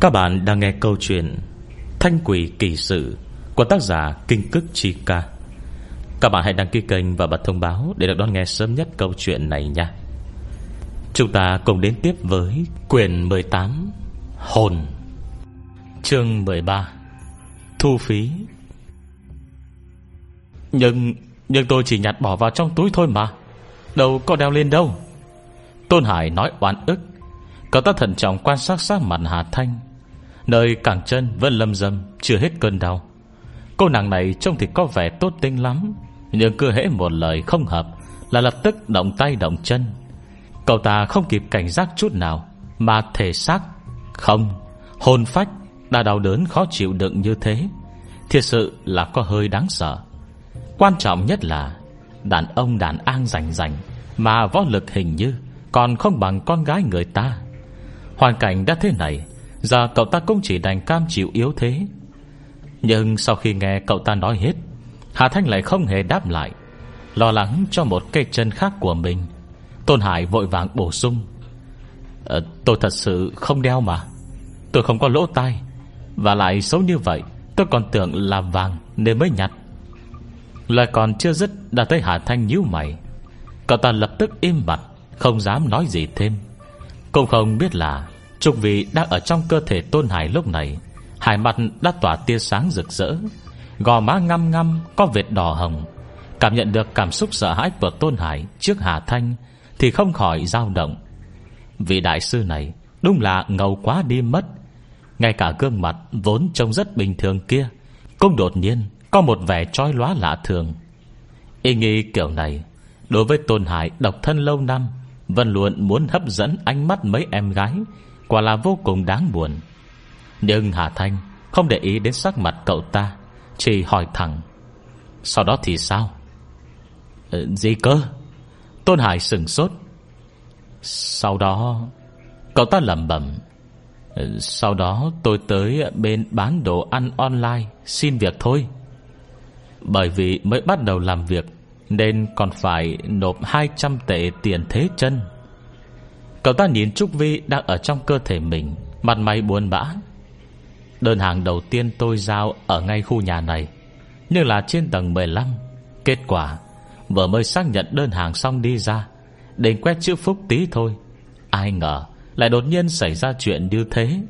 Các bạn đang nghe câu chuyện Thanh quỷ kỳ sự Của tác giả Kinh Cức Chi Ca. Các bạn hãy đăng ký kênh và bật thông báo Để được đón nghe sớm nhất câu chuyện này nha. Chúng ta cùng đến tiếp với Quyền 18 Hồn. Chương 13 Thu phí. Nhưng Nhưng tôi chỉ nhặt bỏ vào trong túi thôi mà. Đâu có đeo lên đâu. Tôn Hải nói oán ức. Cậu ta thận trọng quan sát sát mặt Hà Thanh. Nơi cẳng chân vẫn lâm dâm, Chưa hết cơn đau. Cô nàng này trông thì có vẻ tốt tính lắm, Nhưng cứ hễ một lời không hợp Là lập tức động tay động chân. Cậu ta không kịp cảnh giác chút nào, Mà thể xác. Không, Hồn phách Đã đau đớn khó chịu đựng như thế. Thiệt sự là có hơi đáng sợ. Quan trọng nhất là Đàn ông đàn an rành rành, Mà võ lực hình như Còn không bằng con gái người ta. Hoàn cảnh đã thế này Giờ cậu ta cũng chỉ đành cam chịu yếu thế. Nhưng sau khi nghe cậu ta nói hết Hà Thanh lại không hề đáp lại Lo lắng cho một cây chân khác của mình. Tôn Hải vội vàng bổ sung ờ, Tôi thật sự không đeo mà. Tôi không có lỗ tai Và lại xấu như vậy Tôi còn tưởng là vàng nên mới nhặt. Lời còn chưa dứt Đã thấy Hà Thanh nhíu mày. Cậu ta lập tức im mặt, Không dám nói gì thêm. Cũng không biết là Trục vị đang ở trong cơ thể Tôn Hải lúc này. Hải mặt đã tỏa tia sáng rực rỡ. Gò má ngăm ngăm, Có vệt đỏ hồng. Cảm nhận được cảm xúc sợ hãi của Tôn Hải Trước Hà Thanh Thì không khỏi dao động. Vị đại sư này Đúng là ngầu quá đi mất. Ngay cả gương mặt vốn trông rất bình thường kia Cũng đột nhiên Có một vẻ trói lóa lạ thường. Ý nghĩ kiểu này Đối với Tôn Hải độc thân lâu năm Vân luôn muốn hấp dẫn ánh mắt mấy em gái Quả là vô cùng đáng buồn. Nhưng Hà Thanh Không để ý đến sắc mặt cậu ta Chỉ hỏi thẳng Sau đó thì sao? Ừ, Gì cơ? Tôn Hải sừng sốt. Sau đó Cậu ta lẩm bẩm ừ, Sau đó tôi tới bên bán đồ ăn online Xin việc thôi. Bởi vì mới bắt đầu làm việc Nên còn phải nộp 200 tệ tiền thế chân. Cậu ta nhìn Trúc Vi đang ở trong cơ thể mình, Mặt mày buồn bã. Đơn hàng đầu tiên tôi giao Ở ngay khu nhà này, Nhưng là trên tầng 15 Kết quả, Vừa mới xác nhận đơn hàng xong đi ra, Đến quét chữ phúc tí thôi. Ai ngờ, Lại đột nhiên xảy ra chuyện như thế.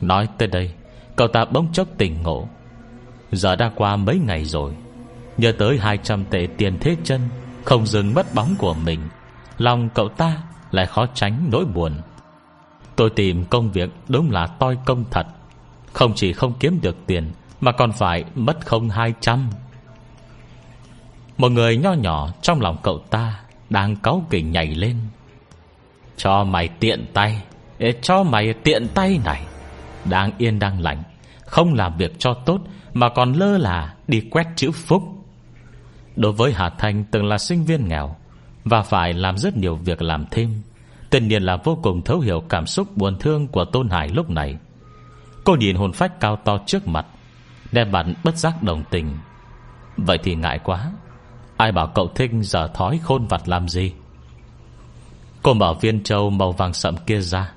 Nói tới đây, Cậu ta bỗng chốc tỉnh ngộ. Giờ đã qua mấy ngày rồi, Nhớ tới 200 tệ tiền thế chân, Không dừng mất bóng của mình, Lòng cậu ta lại khó tránh nỗi buồn. Tôi tìm công việc đúng là toi công thật. Không chỉ không kiếm được tiền, Mà còn phải mất không hai trăm. Một người nho nhỏ trong lòng cậu ta Đang cáu kỉnh nhảy lên. Cho mày tiện tay Cho mày tiện tay này. Đang yên đang lành, Không làm việc cho tốt, Mà còn lơ là đi quét chữ phúc. Đối với Hà Thanh từng là sinh viên nghèo và phải làm rất nhiều việc làm thêm. Tất nhiên là vô cùng thấu hiểu cảm xúc buồn thương của Tôn Hải lúc này. Cô nhìn hồn phách cao to trước mặt, Đem bạn bất giác đồng tình. Vậy thì ngại quá. Ai bảo cậu thích giờ thói khôn vặt làm gì? Cô mở viên châu màu vàng sậm kia ra.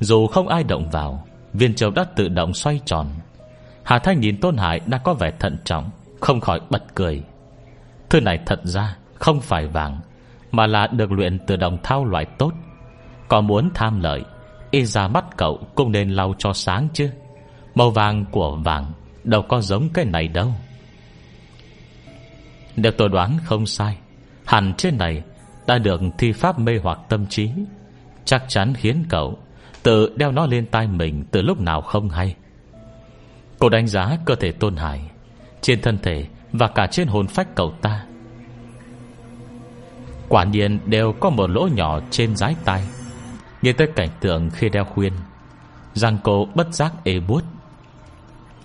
Dù không ai động vào, Viên châu đã tự động xoay tròn. Hà Thanh nhìn Tôn Hải đã có vẻ thận trọng, Không khỏi bật cười. Thứ này thật ra không phải vàng mà là được luyện từ đồng thao loại tốt. Còn muốn tham lợi, Y ra mắt cậu cũng nên lau cho sáng chứ. Màu vàng của vàng Đâu có giống cái này đâu. Nếu tôi đoán không sai, Hẳn trên này Đã được thi pháp mê hoặc tâm trí. Chắc chắn khiến cậu Tự đeo nó lên tai mình Từ lúc nào không hay. Cô đánh giá cơ thể tôn hải Trên thân thể Và cả trên hồn phách cậu ta. Quả nhiên đều có một lỗ nhỏ trên giái tay nghe tới cảnh tượng khi đeo khuyên, Giang cô bất giác ê buốt.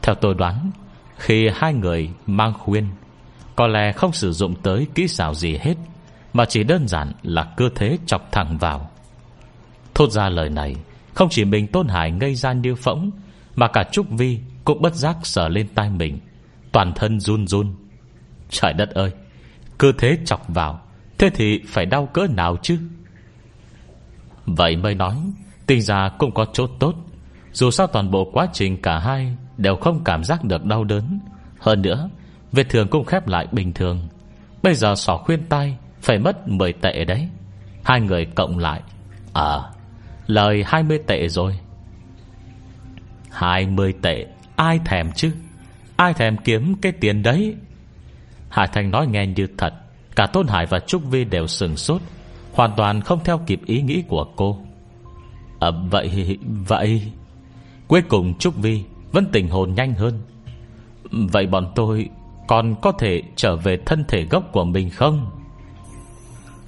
Theo tôi đoán, Khi hai người mang khuyên, Có lẽ không sử dụng tới kỹ xảo gì hết, Mà chỉ đơn giản là cơ thế chọc thẳng vào. Thốt ra lời này, Không chỉ mình Tôn Hải ngây ra như phỗng, Mà cả Trúc Vi cũng bất giác sờ lên tay mình, Toàn thân run run. Trời đất ơi, Cơ thế chọc vào. Thế thì phải đau cỡ nào chứ? Vậy mới nói Tinh ra cũng có chỗ tốt. Dù sao toàn bộ quá trình cả hai Đều không cảm giác được đau đớn. Hơn nữa Vết thường cũng khép lại bình thường. Bây giờ sỏ khuyên tay Phải mất 10 tệ đấy. Hai người cộng lại. Ờ à, Lời 20 tệ rồi. 20 tệ Ai thèm chứ? Ai thèm kiếm cái tiền đấy? Hải Thành nói nghe như thật. Cả Tôn Hải và Trúc Vi đều sừng sốt, Hoàn toàn không theo kịp ý nghĩ của cô. À vậy Vậy, Cuối cùng Trúc Vi Vẫn tình hồn nhanh hơn. Vậy bọn tôi Còn có thể trở về thân thể gốc của mình không?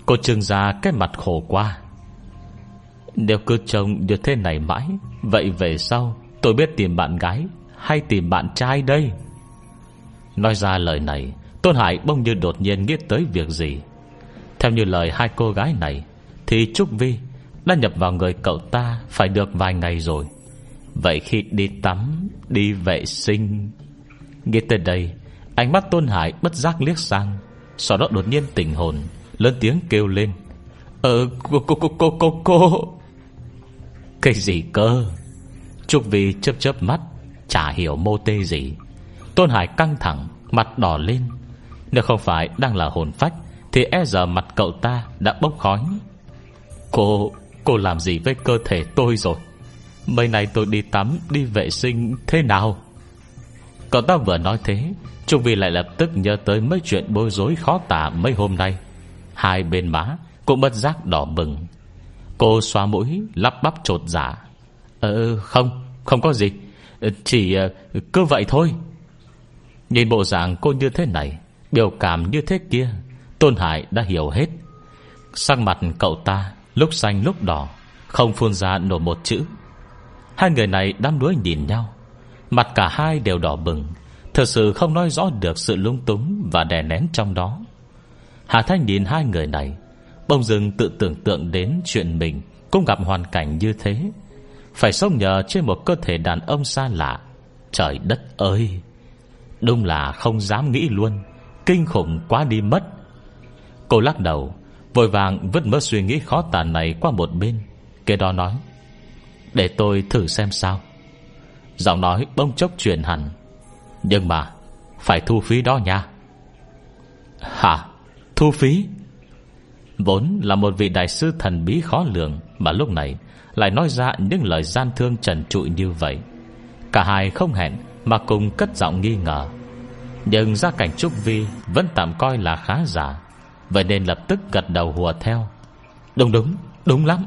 Cô trương ra cái mặt khổ qua. Nếu cứ trông như thế này mãi, Vậy về sau Tôi biết tìm bạn gái Hay tìm bạn trai đây. Nói ra lời này Tôn Hải bông như đột nhiên nghĩ tới việc gì. Theo như lời hai cô gái này, Thì Trúc Vi Đã nhập vào người cậu ta Phải được vài ngày rồi. Vậy khi đi tắm, Đi vệ sinh nghe tới đây, Ánh mắt Tôn Hải bất giác liếc sang. Sau đó đột nhiên tỉnh hồn, Lớn tiếng kêu lên. Ờ cô cô cô cô cô cô. Cái gì cơ? Trúc Vi chớp chớp mắt, Chả hiểu mô tê gì. Tôn Hải căng thẳng, Mặt đỏ lên. Nếu không phải đang là hồn phách, Thì e giờ mặt cậu ta đã bốc khói. Cô Cô làm gì với cơ thể tôi rồi? Mấy này tôi đi tắm, Đi vệ sinh, thế nào? Cậu ta vừa nói thế, Trung Vi lại lập tức nhớ tới mấy chuyện bối rối khó tả mấy hôm nay. Hai bên má Cũng bất giác đỏ bừng. Cô xoa mũi, lắp bắp trột giả. Ờ không Không có gì. Chỉ ờ, cứ vậy thôi. Nhìn bộ dạng cô như thế này Biểu cảm như thế kia, Tôn Hải đã hiểu hết. Sang mặt cậu ta Lúc xanh lúc đỏ, Không phun ra nổi một chữ. Hai người này đám đuối nhìn nhau. Mặt cả hai đều đỏ bừng, Thật sự không nói rõ được sự lung túng Và đè nén trong đó. Hà Thanh nhìn hai người này Bông dưng tự tưởng tượng đến chuyện mình Cũng gặp hoàn cảnh như thế. Phải sống nhờ trên một cơ thể đàn ông xa lạ. Trời đất ơi! Đúng là không dám nghĩ luôn. Kinh khủng quá đi mất. Cô lắc đầu, Vội vàng vứt mớ suy nghĩ khó tàn này qua một bên Kế đó nói, Để tôi thử xem sao. Giọng nói bông chốc truyền hẳn, Nhưng mà, Phải thu phí đó nha. Hả? Thu phí? Vốn là một vị đại sư thần bí khó lường Mà lúc này Lại nói ra những lời gian thương trần trụi như vậy. Cả hai không hẹn Mà cùng cất giọng nghi ngờ. Nhưng gia cảnh Trúc Vi Vẫn tạm coi là khá giả Vậy nên lập tức gật đầu hùa theo. Đúng đúng, đúng lắm.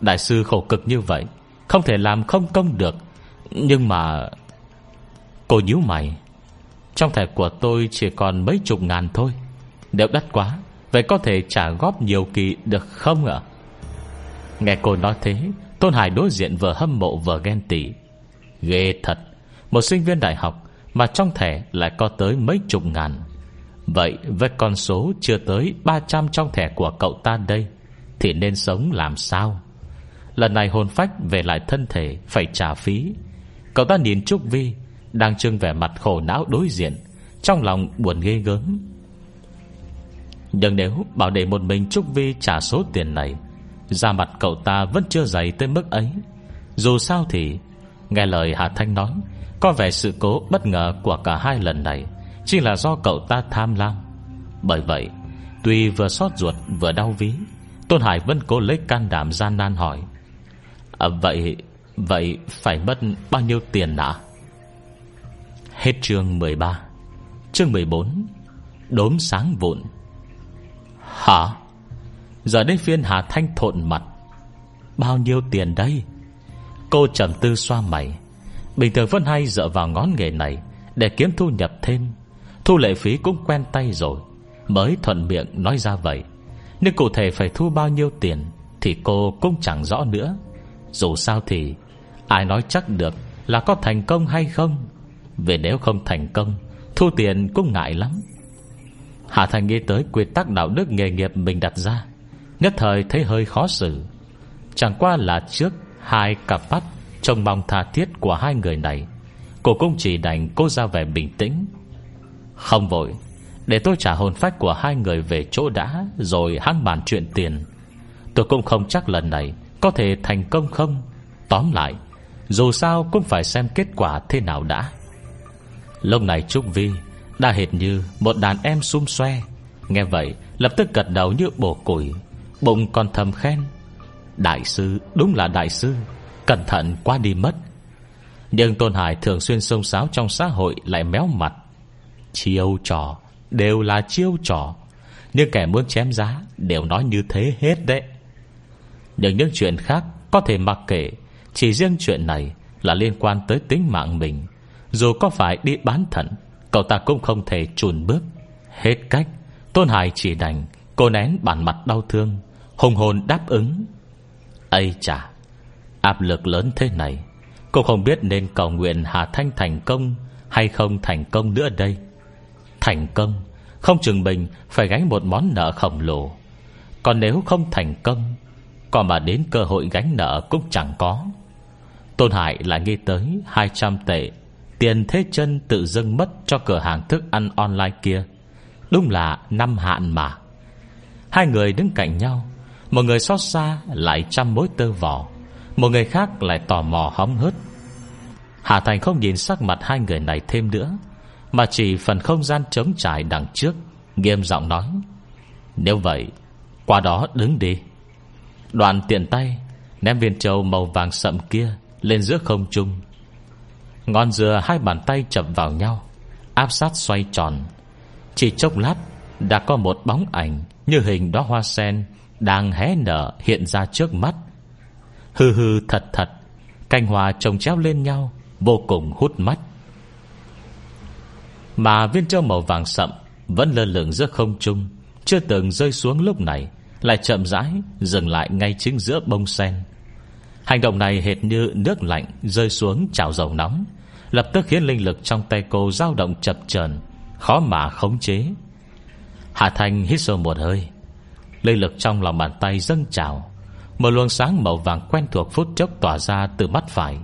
Đại sư khổ cực như vậy Không thể làm không công được. Nhưng mà Cô nhíu mày. Trong thẻ của tôi chỉ còn mấy chục ngàn thôi. Nếu đắt quá Vậy có thể trả góp nhiều kỳ được không ạ? Nghe cô nói thế Tôn Hải đối diện vừa hâm mộ vừa ghen tị. Ghê thật Một sinh viên đại học mà trong thẻ lại có tới mấy chục ngàn. Vậy với con số chưa tới 300 trong thẻ của cậu ta đây, Thì nên sống làm sao? Lần này hồn phách về lại thân thể Phải trả phí. Cậu ta nhìn Trúc Vi, Đang trưng vẻ mặt khổ não đối diện, Trong lòng buồn ghê gớm. Nhưng nếu bảo để một mình Trúc Vi trả số tiền này ra mặt cậu ta vẫn chưa dày tới mức ấy. Dù sao thì, Nghe lời Hà Thanh nói có vẻ sự cố bất ngờ của cả hai lần này Chỉ là do cậu ta tham lam. Bởi vậy Tuy vừa xót ruột vừa đau ví Tôn Hải vẫn cố lấy can đảm gian nan hỏi à, Vậy Vậy phải mất bao nhiêu tiền ạ? Hết chương 13 Chương 14 Đốm sáng vụn. Hả? Giờ đến phiên Hà Thanh thộn mặt. Bao nhiêu tiền đây? Cô trầm tư xoa mày. Bình thường vẫn hay dựa vào ngón nghề này Để kiếm thu nhập thêm. Thu lệ phí cũng quen tay rồi. Mới thuận miệng nói ra vậy. Nhưng cụ thể phải thu bao nhiêu tiền Thì cô cũng chẳng rõ nữa. Dù sao thì, Ai nói chắc được là có thành công hay không. Vì nếu không thành công, Thu tiền cũng ngại lắm. Hà Thành nghĩ tới quy tắc đạo đức nghề nghiệp mình đặt ra. Nhất thời thấy hơi khó xử. Chẳng qua là trước Hai cặp mắt Trông mong tha thiết của hai người này. Cô cũng chỉ đành cố ra vẻ bình tĩnh. Không vội, Để tôi trả hồn phách của hai người về chỗ đã, Rồi hắn bàn chuyện tiền. Tôi cũng không chắc lần này Có thể thành công không. Tóm lại, Dù sao cũng phải xem kết quả thế nào đã. Lúc này Trúc Vi Đã hệt như một đàn em xung xoe. Nghe vậy, lập tức gật đầu như bổ củi Bụng còn thầm khen. Đại sư, đúng là đại sư. Cẩn thận quá đi mất. Nhưng Tôn Hải thường xuyên xông xáo Trong xã hội lại méo mặt. Chiêu trò Đều là chiêu trò, Nhưng kẻ muốn chém giá Đều nói như thế hết đấy. Nhưng những chuyện khác Có thể mặc kệ, Chỉ riêng chuyện này Là liên quan tới tính mạng mình. Dù có phải đi bán thận, Cậu ta cũng không thể chùn bước. Hết cách, Tôn Hải chỉ đành Cô nén bản mặt đau thương, Hùng hồn đáp ứng. Ây chà Áp lực lớn thế này. Cô không biết nên cầu nguyện Hà Thanh thành công Hay không thành công nữa đây. Thành công, Không chừng mình phải gánh một món nợ khổng lồ. Còn nếu không thành công Còn mà đến cơ hội gánh nợ cũng chẳng có. Tôn Hải lại nghĩ tới 200 tệ Tiền thế chân tự dưng mất Cho cửa hàng thức ăn online kia. Đúng là năm hạn mà. Hai người đứng cạnh nhau, Một người xót xa lại trăm mối tơ vỏ một người khác lại tò mò hóng hớt. Hà Thành không nhìn sắc mặt hai người này thêm nữa, Mà chỉ phần không gian trống trải đằng trước, Nghiêm giọng nói, Nếu vậy, Qua đó đứng đi. Đoạn tiện tay Ném viên châu màu vàng sậm kia Lên giữa không trung. Ngọn dừa hai bàn tay chập vào nhau, Áp sát xoay tròn. Chỉ chốc lát, Đã có một bóng ảnh Như hình đóa hoa sen Đang hé nở hiện ra trước mắt. Hư hư thật thật, Cành hòa trồng chéo lên nhau, Vô cùng hút mắt. Mà viên châu màu vàng sậm Vẫn lơ lửng giữa không trung, Chưa từng rơi xuống lúc này, Lại chậm rãi Dừng lại ngay chính giữa bông sen. Hành động này hệt như nước lạnh Rơi xuống chảo dầu nóng, Lập tức khiến linh lực trong tay cô dao động chập chờn, Khó mà khống chế. Hà thanh hít sâu một hơi, Linh lực trong lòng bàn tay dâng trào một luồng sáng màu vàng quen thuộc phút chốc tỏa ra từ mắt phải.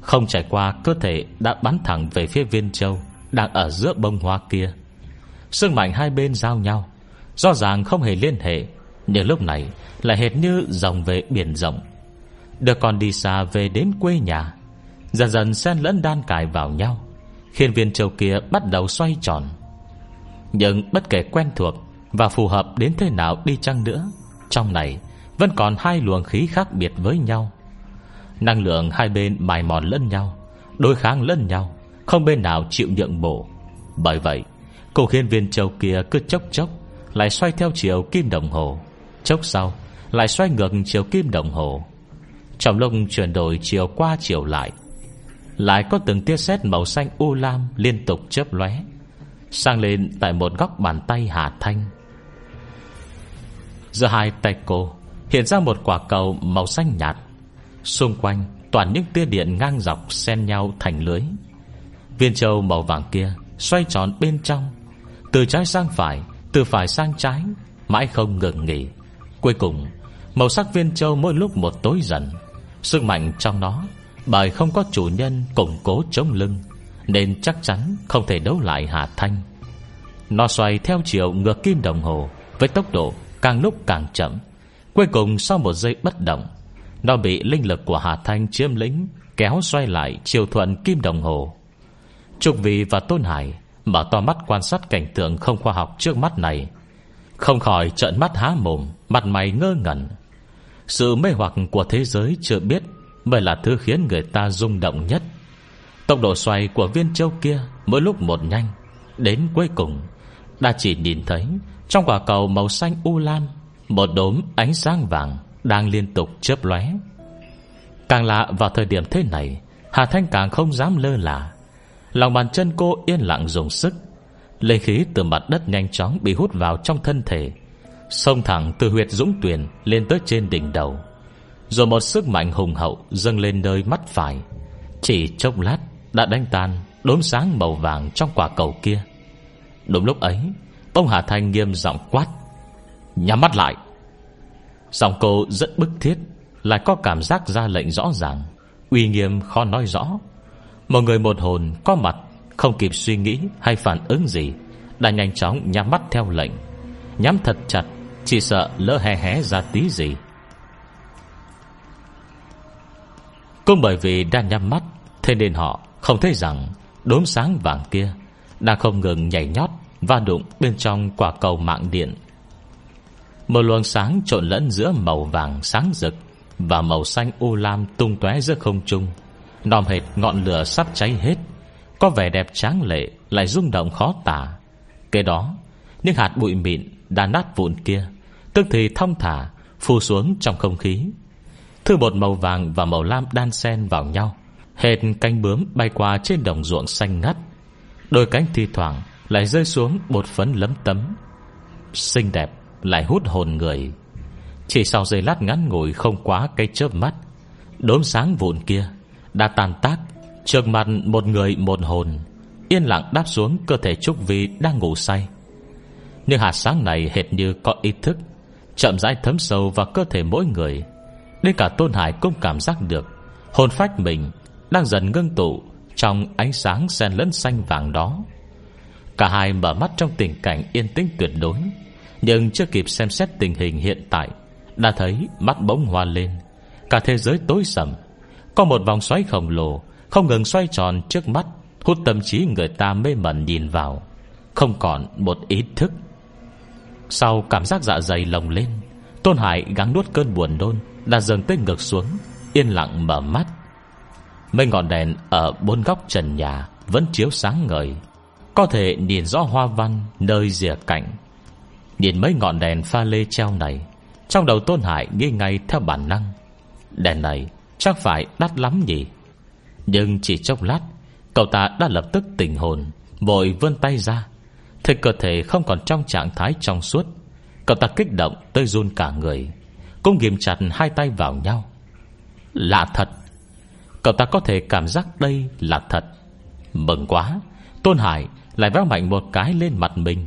Không trải qua, cơ thể đã bắn thẳng về phía viên châu Đang ở giữa bông hoa kia. Sức mạnh hai bên giao nhau, Rõ ràng không hề liên hệ, Nhưng lúc này lại hệt như dòng về biển rộng. Được còn đi xa về đến quê nhà, Dần dần xen lẫn đan cài vào nhau, Khiến viên châu kia bắt đầu xoay tròn. Nhưng bất kể quen thuộc Và phù hợp đến thế nào đi chăng nữa, Trong này vẫn còn hai luồng khí khác biệt với nhau. Năng lượng hai bên mài mòn lẫn nhau, Đối kháng lẫn nhau, Không bên nào chịu nhượng bộ. Bởi vậy, Cô khiến viên châu kia cứ chốc chốc, Lại xoay theo chiều kim đồng hồ. Chốc sau, Lại xoay ngược chiều kim đồng hồ. Trong lúc chuyển đổi chiều qua chiều lại lại có từng tia sét màu xanh u lam Liên tục chớp lóe, Sang lên tại một góc bàn tay Hà Thanh. Giữa hai tay cô Hiện ra một quả cầu màu xanh nhạt. Xung quanh, toàn những tia điện ngang dọc Xen nhau thành lưới. Viên châu màu vàng kia Xoay tròn bên trong. Từ trái sang phải, Từ phải sang trái, Mãi không ngừng nghỉ. Cuối cùng, Màu sắc viên châu mỗi lúc một tối dần. Sức mạnh trong nó, bởi không có chủ nhân củng cố chống lưng, Nên chắc chắn không thể đấu lại Hà Thanh. Nó xoay theo chiều ngược kim đồng hồ Với tốc độ càng lúc càng chậm. Cuối cùng sau một giây bất động, Nó bị linh lực của Hà Thanh chiếm lĩnh, Kéo xoay lại chiều thuận kim đồng hồ. Trục Vị và Tôn Hải Mở to mắt quan sát cảnh tượng không khoa học trước mắt này. Không khỏi trợn mắt há mồm, Mặt mày ngơ ngẩn. Sự mê hoặc của thế giới chưa biết Mới là thứ khiến người ta rung động nhất. Tốc độ xoay của viên châu kia Mỗi lúc một nhanh, Đến cuối cùng, đã chỉ nhìn thấy Trong quả cầu màu xanh u lam một đốm ánh sáng vàng Đang liên tục chớp lóe. Càng lạ vào thời điểm thế này, Hà Thanh càng không dám lơ là. Lòng bàn chân cô yên lặng dùng sức lấy khí từ mặt đất nhanh chóng Bị hút vào trong thân thể, Xông thẳng từ huyệt dũng tuyển Lên tới trên đỉnh đầu. Rồi một sức mạnh hùng hậu Dâng lên nơi mắt phải, Chỉ chốc lát đã đánh tan Đốm sáng màu vàng trong quả cầu kia. Đúng lúc ấy Ông Hà Thanh nghiêm giọng quát. Nhắm mắt lại. Giọng cô rất bức thiết, Lại có cảm giác ra lệnh rõ ràng, Uy nghiêm khó nói rõ. Một người một hồn, có mặt, Không kịp suy nghĩ hay phản ứng gì Đã nhanh chóng nhắm mắt theo lệnh. Nhắm thật chặt, Chỉ sợ lỡ hé hé ra tí gì. Cũng bởi vì đang nhắm mắt, Thế nên họ không thấy rằng Đốm sáng vàng kia Đang không ngừng nhảy nhót và đụng bên trong quả cầu mạng điện. Một luồng sáng trộn lẫn giữa màu vàng sáng rực Và màu xanh u lam tung tóe giữa không trung. Nòm hệt ngọn lửa sắp cháy hết, Có vẻ đẹp tráng lệ, Lại rung động khó tả. Kế đó, Những hạt bụi mịn đã nát vụn kia, Tức thì thông thả Phù xuống trong không khí. Thư bột màu vàng và màu lam đan xen vào nhau, Hệt cánh bướm bay qua trên đồng ruộng xanh ngắt. Đôi cánh thi thoảng Lại rơi xuống bột phấn lấm tấm. Xinh đẹp. Lại hút hồn người. Chỉ sau giây lát ngắn ngủi không quá cây chớp mắt, Đốm sáng vụn kia Đã tàn tác Trước mặt một người một hồn, Yên lặng đáp xuống cơ thể Trúc Vi đang ngủ say. Nhưng hạt sáng này hệt như có ý thức, Chậm rãi thấm sâu vào cơ thể mỗi người Đến cả Tôn Hải cũng cảm giác được Hồn phách mình Đang dần ngưng tụ Trong ánh sáng xen lẫn xanh vàng đó. Cả hai mở mắt trong tình cảnh yên tĩnh tuyệt đối. Nhưng chưa kịp xem xét tình hình hiện tại, Đã thấy mắt bỗng hoa lên. Cả thế giới tối sầm. Có một vòng xoáy khổng lồ, Không ngừng xoay tròn trước mắt, Hút tâm trí người ta mê mẩn nhìn vào. Không còn một ý thức. Sau cảm giác dạ dày lồng lên, Tôn Hải gắng nuốt cơn buồn đôn Đã dần tới ngực xuống, Yên lặng mở mắt. Mấy ngọn đèn ở bốn góc trần nhà Vẫn chiếu sáng ngời. Có thể nhìn rõ hoa văn Nơi rìa cạnh. Nhìn mấy ngọn đèn pha lê treo này, Trong đầu Tôn Hải nghĩ ngay theo bản năng. Đèn này chắc phải đắt lắm nhỉ? Nhưng chỉ chốc lát, Cậu ta đã lập tức tỉnh hồn, Vội vươn tay ra. Thì cơ thể không còn trong trạng thái trong suốt. Cậu ta kích động tới run cả người, Cũng ghim chặt hai tay vào nhau. Lạ thật. Cậu ta có thể cảm giác đây là thật. Mừng quá, Tôn Hải lại vác mạnh một cái lên mặt mình.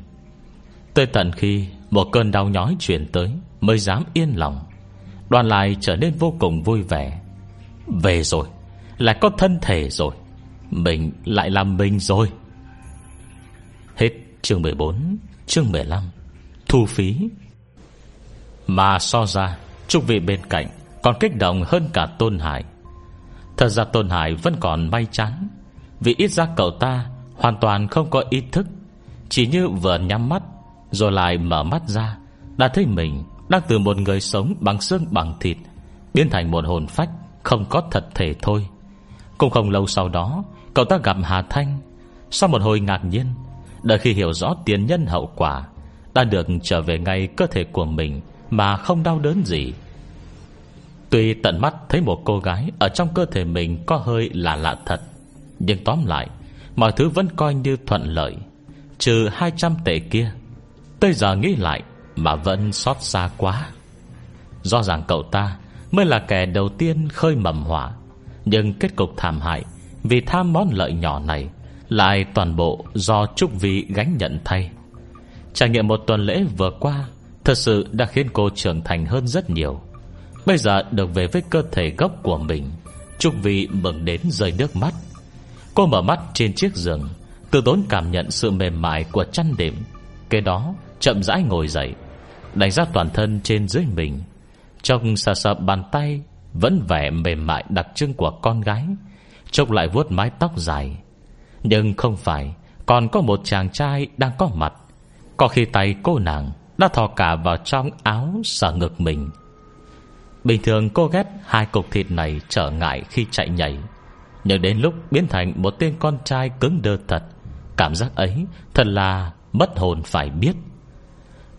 Tới tận khi Một cơn đau nhói chuyển tới Mới dám yên lòng, Đoàn lại trở nên vô cùng vui vẻ. Về rồi, Lại có thân thể rồi, Mình lại làm mình rồi. Hết chương 14 Chương 15 Thu phí. Mà so ra Trúc vị bên cạnh Còn kích động hơn cả Tôn Hải. Thật ra Tôn Hải vẫn còn may chán, Vì ít ra cậu ta Hoàn toàn không có ý thức, Chỉ như vừa nhắm mắt rồi lại mở mắt ra, Đã thấy mình đang từ một người sống bằng xương bằng thịt, Biến thành một hồn phách Không có thật thể thôi. Cũng không lâu sau đó, Cậu ta gặp Hà Thanh. Sau một hồi ngạc nhiên, Đợi khi hiểu rõ tiền nhân hậu quả, Đã được trở về ngay cơ thể của mình Mà không đau đớn gì. Tuy tận mắt thấy một cô gái Ở trong cơ thể mình có hơi là lạ thật, Nhưng tóm lại, Mọi thứ vẫn coi như thuận lợi, Trừ 200 tệ kia. Tới giờ nghĩ lại Mà vẫn xót xa quá. Do rằng cậu ta Mới là kẻ đầu tiên khơi mầm hỏa Nhưng kết cục thảm hại Vì tham món lợi nhỏ này Lại toàn bộ do Trúc Vi gánh nhận thay. Trải nghiệm một tuần lễ vừa qua Thật sự đã khiến cô trưởng thành hơn rất nhiều. Bây giờ được về với cơ thể gốc của mình, Trúc Vi mừng đến rơi nước mắt. Cô mở mắt trên chiếc giường, từ tốn cảm nhận sự mềm mại của chăn đệm, Kế đó chậm rãi ngồi dậy Đánh giá toàn thân trên dưới mình. Trong xa xa bàn tay Vẫn vẻ mềm mại đặc trưng của con gái Trông lại vuốt mái tóc dài. Nhưng không phải, Còn có một chàng trai đang có mặt. Có khi tay cô nàng Đã thò cả vào trong áo sờ ngực mình. Bình thường cô ghét hai cục thịt này trở ngại khi chạy nhảy, Nhưng đến lúc biến thành một tên con trai cứng đơ thật, Cảm giác ấy thật là mất hồn phải biết.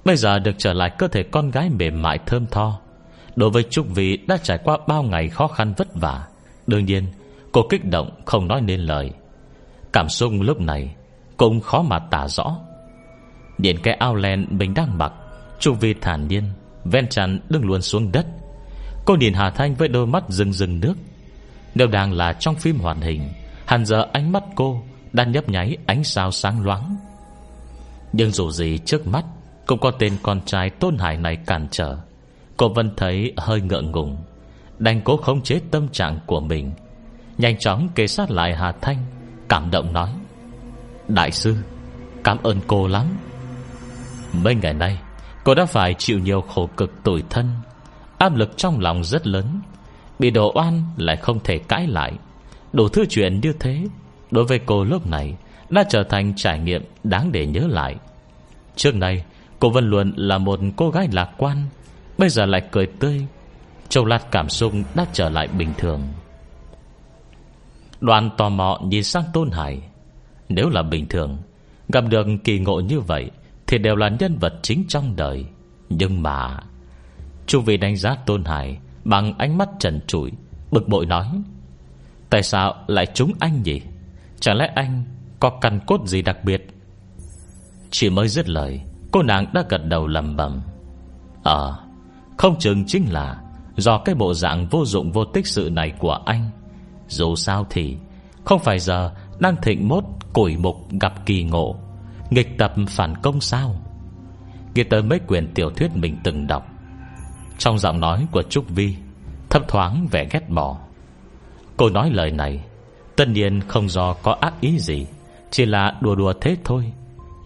Bây giờ được trở lại cơ thể con gái mềm mại thơm tho. Đối với Trúc vi đã trải qua bao ngày khó khăn vất vả. Đương nhiên, cô kích động không nói nên lời. Cảm xúc lúc này cũng khó mà tả rõ. Điện cái ao len mình đang mặc, Trúc Vi thản nhiên, Ven chăn đứng luôn xuống đất. Cô nhìn Hà Thanh với đôi mắt rừng rừng nước. Nếu đang là trong phim hoàn hình, Hẳn giờ ánh mắt cô Đang nhấp nháy ánh sao sáng loáng. Nhưng dù gì trước mắt cũng có tên con trai tôn hải này cản trở. Cô vân thấy hơi ngượng ngùng, Đành cố khống chế tâm trạng của mình. Nhanh chóng kề sát lại Hà Thanh, Cảm động nói, Đại sư, Cảm ơn cô lắm. Mấy ngày nay, Cô đã phải chịu nhiều khổ cực tủi thân. Áp lực trong lòng rất lớn, Bị đổ oan lại không thể cãi lại. Đủ thứ chuyện như thế, Đối với cô lúc này Đã trở thành trải nghiệm đáng để nhớ lại. Trước nay Cô Vân Luận là một cô gái lạc quan, Bây giờ lại cười tươi. Châu lát cảm xúc đã trở lại bình thường. Đoàn tò mò nhìn sang Tôn Hải. Nếu là bình thường, Gặp được kỳ ngộ như vậy Thì đều là nhân vật chính trong đời. Nhưng mà, Chu vị đánh giá Tôn Hải Bằng ánh mắt trần trụi, Bực bội nói, Tại sao lại trúng anh nhỉ? Chẳng lẽ anh có căn cốt gì đặc biệt? Chỉ mới dứt lời Cô nàng đã gật đầu lầm bầm. Ờ Không chừng chính là Do cái bộ dạng vô dụng vô tích sự này của anh. Dù sao thì, Không phải giờ Đang thịnh mốt củi mục gặp kỳ ngộ, Nghịch tập phản công sao? Nghe tới mấy quyển tiểu thuyết mình từng đọc, Trong giọng nói của Trúc Vi, Thấp thoáng vẻ ghét bỏ. Cô nói lời này, Tất nhiên không do có ác ý gì, Chỉ là đùa đùa thế thôi.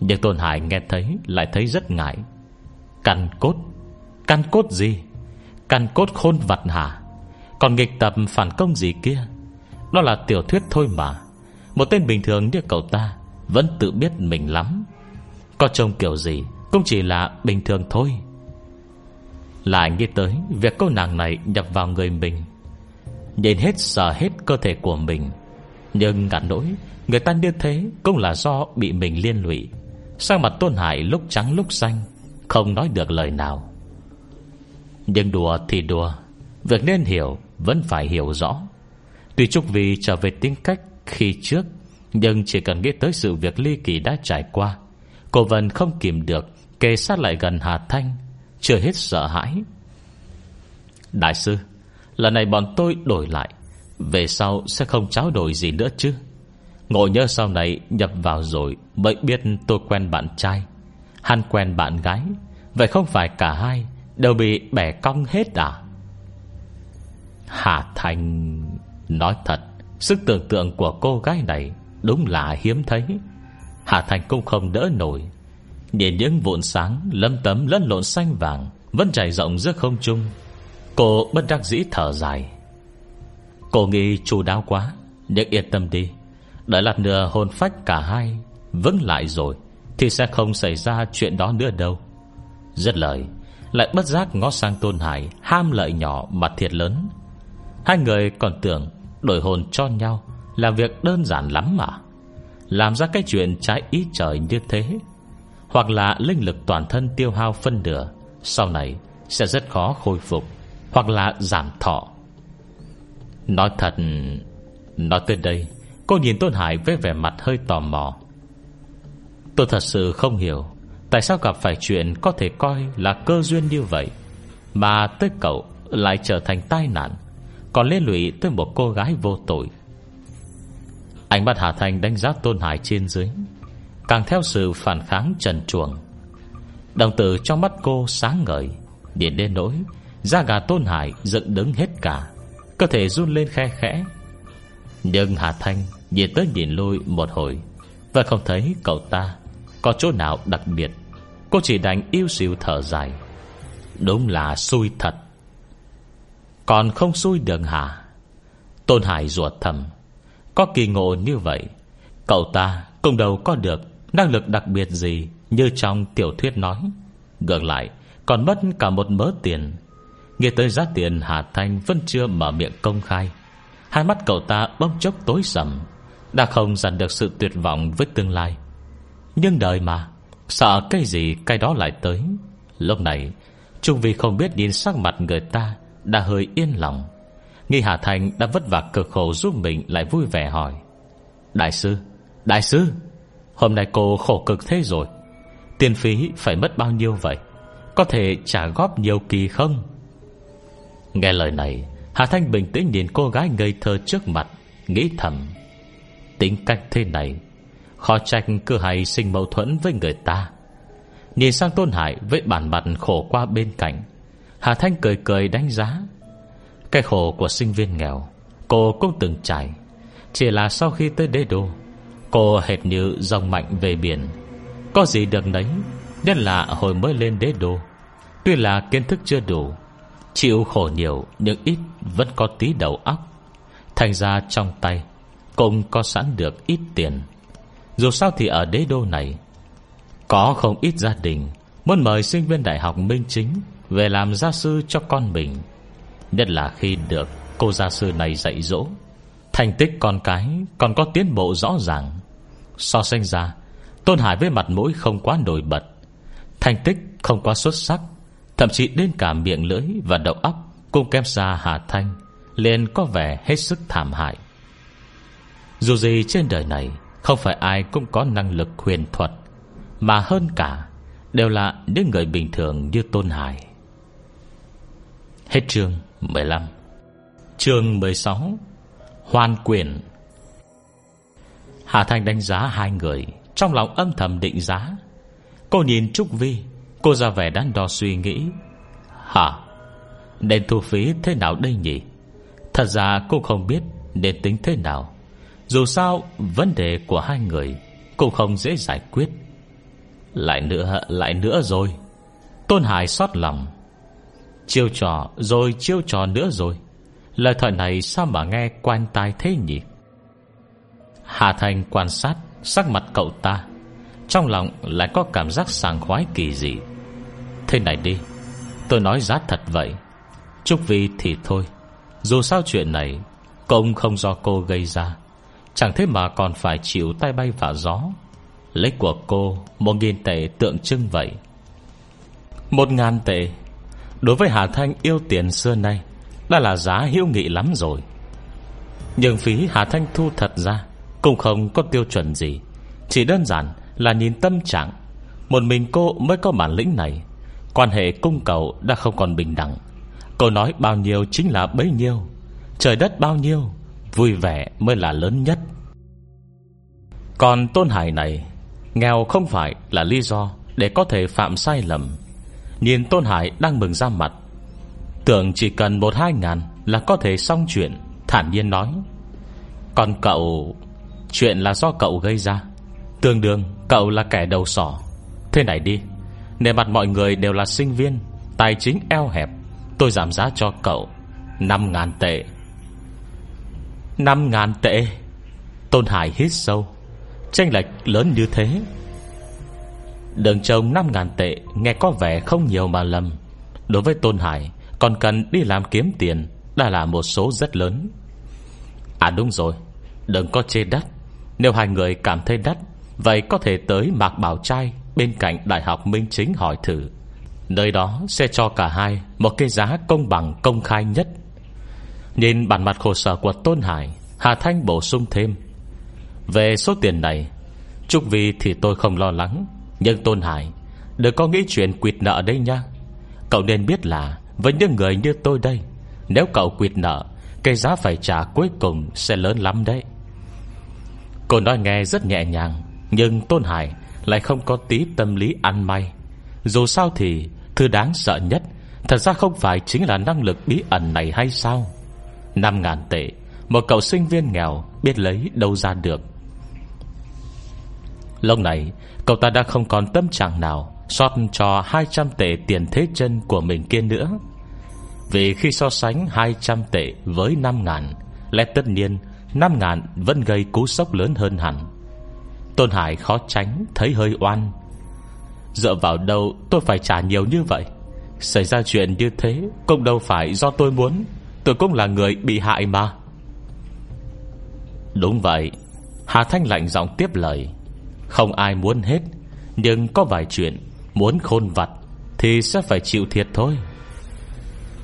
Nhưng Tôn Hải nghe thấy, Lại thấy rất ngại. Căn cốt? Căn cốt gì? Căn cốt khôn vật hả? Còn nghịch tập phản công gì kia? Đó là tiểu thuyết thôi mà. Một tên bình thường như cậu ta Vẫn tự biết mình lắm. Có trông kiểu gì Cũng chỉ là bình thường thôi. Lại nghĩ tới Việc cô nàng này nhập vào người mình. Nhìn hết sợ hết cơ thể của mình. Nhưng ngặt nỗi, Người ta như thế cũng là do bị mình liên lụy. Sang mặt Tôn Hải lúc trắng lúc xanh, Không nói được lời nào? Nhưng đùa thì đùa, Việc nên hiểu Vẫn phải hiểu rõ. Tuy Trúc Vì trở về tính cách khi trước, Nhưng chỉ cần nghĩ tới sự việc ly kỳ đã trải qua, Cô vẫn không kìm được Kề sát lại gần Hà Thanh, Chưa hết sợ hãi. Đại sư, Lần này bọn tôi đổi lại, Về sau sẽ không tráo đổi gì nữa chứ? Ngộ nhớ sau này nhập vào rồi, Mới biết tôi quen bạn trai. Hắn quen bạn gái. Vậy không phải cả hai Đều bị bẻ cong hết à? Hà Thành Nói thật, Sức tưởng tượng của cô gái này Đúng là hiếm thấy. Hà Thành cũng không đỡ nổi. Nhìn những vụn sáng Lâm tấm lẫn lộn xanh vàng Vẫn trải rộng giữa không trung, Cô bất đắc dĩ thở dài. Cô nghĩ chu đáo quá, Nhưng yên tâm đi. Đợi lát nữa hồn phách cả hai Vững lại rồi, Thì sẽ không xảy ra chuyện đó nữa đâu. Rất lời, Lại bất giác ngó sang Tôn Hải, Ham lợi nhỏ mà thiệt lớn. Hai người còn tưởng Đổi hồn cho nhau Là việc đơn giản lắm mà. Làm ra cái chuyện trái ý trời như thế, Hoặc là linh lực toàn thân tiêu hao phân nửa, Sau này sẽ rất khó khôi phục, Hoặc là giảm thọ. Nói thật, Nói tới đây Cô nhìn Tôn Hải với vẻ mặt hơi tò mò. Tôi thật sự không hiểu Tại sao gặp phải chuyện Có thể coi là cơ duyên như vậy, Mà tới cậu lại trở thành tai nạn, Còn liên lụy tới một cô gái vô tội. Ánh mắt Hà Thành đánh giá Tôn Hải trên dưới, Càng theo sự phản kháng trần chuồng Đồng tử trong mắt cô sáng ngời, Điện đến nỗi Da gà Tôn Hải dựng đứng hết cả, Cơ thể run lên khe khẽ. Nhưng Hà Thanh Nhìn tới nhìn lui một hồi, Và không thấy cậu ta Có chỗ nào đặc biệt. Cô chỉ đành yêu xìu thở dài. Đúng là xui thật. Còn không xui đường hả? Tôn Hải ruột thầm. Có kỳ ngộ như vậy, Cậu ta cũng đâu có được Năng lực đặc biệt gì Như trong tiểu thuyết nói. Ngược lại, còn mất cả một mớ tiền. Nghe tới giá tiền Hà Thanh Vẫn chưa mở miệng công khai. Hai mắt cậu ta bỗng chốc tối sầm. Đã không dằn được sự tuyệt vọng với tương lai. Nhưng đời mà Sợ cái gì cái đó lại tới. Lúc này Trung vì không biết nhìn sắc mặt người ta Đã hơi yên lòng. Nghi Hà Thành đã vất vả cực khổ giúp mình Lại vui vẻ hỏi Đại sư, đại sư Hôm nay cô khổ cực thế rồi. Tiền phí phải mất bao nhiêu vậy? Có thể trả góp nhiều kỳ không? Nghe lời này Hà Thanh bình tĩnh nhìn cô gái ngây thơ trước mặt Nghĩ thầm. Tính cách thế này, Khó trách cứ hay sinh mâu thuẫn với người ta. Nhìn sang Tôn Hải Với bản mặt khổ qua bên cạnh, Hà Thanh cười cười đánh giá. Cái khổ của sinh viên nghèo, Cô cũng từng trải. Chỉ là sau khi tới đế đô, Cô hệt như dòng mạnh về biển. Có gì được đấy Nhất là hồi mới lên đế đô. Tuy là kiến thức chưa đủ, Chịu khổ nhiều Nhưng ít vẫn có tí đầu óc. Thành ra trong tay cũng có sẵn được ít tiền. Dù sao thì ở đế đô này, Có không ít gia đình Muốn mời sinh viên đại học Minh Chính Về làm gia sư cho con mình. Nhất là khi được cô gia sư này dạy dỗ. Thành tích con cái Còn có tiến bộ rõ ràng. So sánh ra, Tôn Hải với mặt mũi không quá nổi bật. Thành tích không quá xuất sắc, Thậm chí đến cả miệng lưỡi Và đầu óc cũng kém xa Hà Thanh, liền có vẻ hết sức thảm hại. Dù gì trên đời này Không phải ai cũng có năng lực huyền thuật, Mà hơn cả Đều là những người bình thường như Tôn Hải. Hết chương 15 Chương 16 Hoàn quyền. Hà Thanh đánh giá hai người Trong lòng âm thầm định giá. Cô nhìn Trúc Vi, Cô ra vẻ đắn đo suy nghĩ. Hả? Nên thu phí thế nào đây nhỉ? Thật ra cô không biết Nên tính thế nào. Dù sao, vấn đề của hai người Cũng không dễ giải quyết. Lại nữa lại nữa rồi. Tôn Hải xót lòng. Chiêu trò, rồi chiêu trò nữa rồi. Lời thoại này sao mà nghe quen tai thế nhỉ? Hà Thành quan sát, Sắc mặt cậu ta. Trong lòng lại có cảm giác sàng khoái kỳ dị. Thế này đi, Tôi nói giá thật vậy. Trúc Vi thì thôi. Dù sao chuyện này Công không do cô gây ra. Chẳng thế mà còn phải chịu tay bay và gió. Lấy của cô, Một nghìn tệ tượng trưng vậy. Một ngàn tệ. Đối với Hà Thanh yêu tiền xưa nay, Đã là giá hiếu nghị lắm rồi. Nhưng phí Hà Thanh thu thật ra, Cũng không có tiêu chuẩn gì. Chỉ đơn giản là nhìn tâm trạng. Một mình cô mới có bản lĩnh này. Quan hệ cung cầu đã không còn bình đẳng. Cô nói bao nhiêu chính là bấy nhiêu. Trời đất bao nhiêu. Vui vẻ mới là lớn nhất. Còn Tôn Hải này, Nghèo không phải là lý do Để có thể phạm sai lầm. Nhìn Tôn Hải đang mừng ra mặt, Tưởng chỉ cần một hai ngàn Là có thể xong chuyện, Thản nhiên nói. Còn cậu, Chuyện là do cậu gây ra. Tương đương, cậu là kẻ đầu sỏ. Thế này đi, Nề mặt mọi người đều là sinh viên, Tài chính eo hẹp. Tôi giảm giá cho cậu 5 ngàn tệ năm ngàn tệ. Tôn Hải hít sâu. Tranh lệch lớn như thế. Đường trông năm ngàn tệ Nghe có vẻ không nhiều mà lầm. Đối với Tôn Hải, Còn cần đi làm kiếm tiền, Đã là một số rất lớn. À đúng rồi, Đừng có chê đắt. Nếu hai người cảm thấy đắt, Vậy có thể tới Mạc Bảo Trai Bên cạnh Đại học Minh Chính hỏi thử. Nơi đó sẽ cho cả hai Một cái giá công bằng, công khai nhất. Nhìn bản mặt khổ sở của Tôn Hải, Hà Thanh bổ sung thêm. Về số tiền này, Trúc Vi thì tôi không lo lắng, Nhưng Tôn Hải, Đừng có nghĩ chuyện quyệt nợ đây nha. Cậu nên biết là, Với những người như tôi đây, Nếu cậu quyệt nợ, Cái giá phải trả cuối cùng sẽ lớn lắm đấy. Cô nói nghe rất nhẹ nhàng, Nhưng Tôn Hải lại không có tí tâm lý ăn may. Dù sao thì, Thứ đáng sợ nhất, Thật ra không phải chính là năng lực bí ẩn này hay sao? 5 ngàn tệ. Một cậu sinh viên nghèo Biết lấy đâu ra được. Lúc này, Cậu ta đã không còn tâm trạng nào Xót cho 200 tệ tiền thế chân của mình kia nữa. Vì khi so sánh 200 tệ với 5 ngàn, Lẽ tất nhiên 5 ngàn vẫn gây cú sốc lớn hơn hẳn. Tôn Hải khó tránh Thấy hơi oan. Dựa vào đâu tôi phải trả nhiều như vậy? Xảy ra chuyện như thế Cũng đâu phải do tôi muốn. Tôi cũng là người bị hại mà. Đúng vậy. Hà Thanh lạnh giọng tiếp lời. Không ai muốn hết, Nhưng có vài chuyện Muốn khôn vặt Thì sẽ phải chịu thiệt thôi.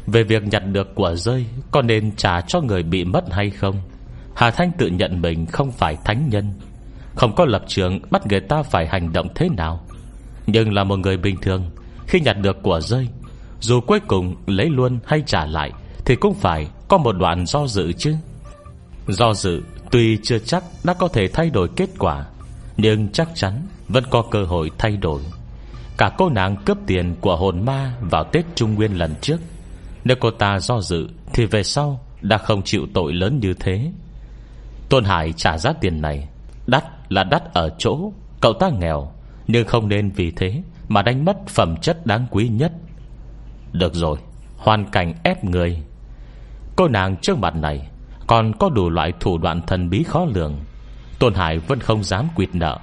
Về việc nhặt được quả rơi, Có nên trả cho người bị mất hay không? Hà Thanh tự nhận mình không phải thánh nhân. Không có lập trường bắt người ta phải hành động thế nào. Nhưng là một người bình thường, Khi nhặt được quả rơi, Dù cuối cùng lấy luôn hay trả lại thì cũng phải có một đoạn do dự chứ. Do dự Tuy chưa chắc đã có thể thay đổi kết quả, Nhưng chắc chắn Vẫn có cơ hội thay đổi. Cả cô nàng cướp tiền của hồn ma Vào Tết Trung Nguyên lần trước. Nếu cô ta do dự Thì về sau đã không chịu tội lớn như thế. Tôn Hải trả giá tiền này, Đắt là đắt ở chỗ Cậu ta nghèo, Nhưng không nên vì thế Mà đánh mất phẩm chất đáng quý nhất. Được rồi, Hoàn cảnh ép người Cô nàng trước mặt này Còn có đủ loại thủ đoạn thần bí khó lường. Tôn Hải vẫn không dám quyệt nợ.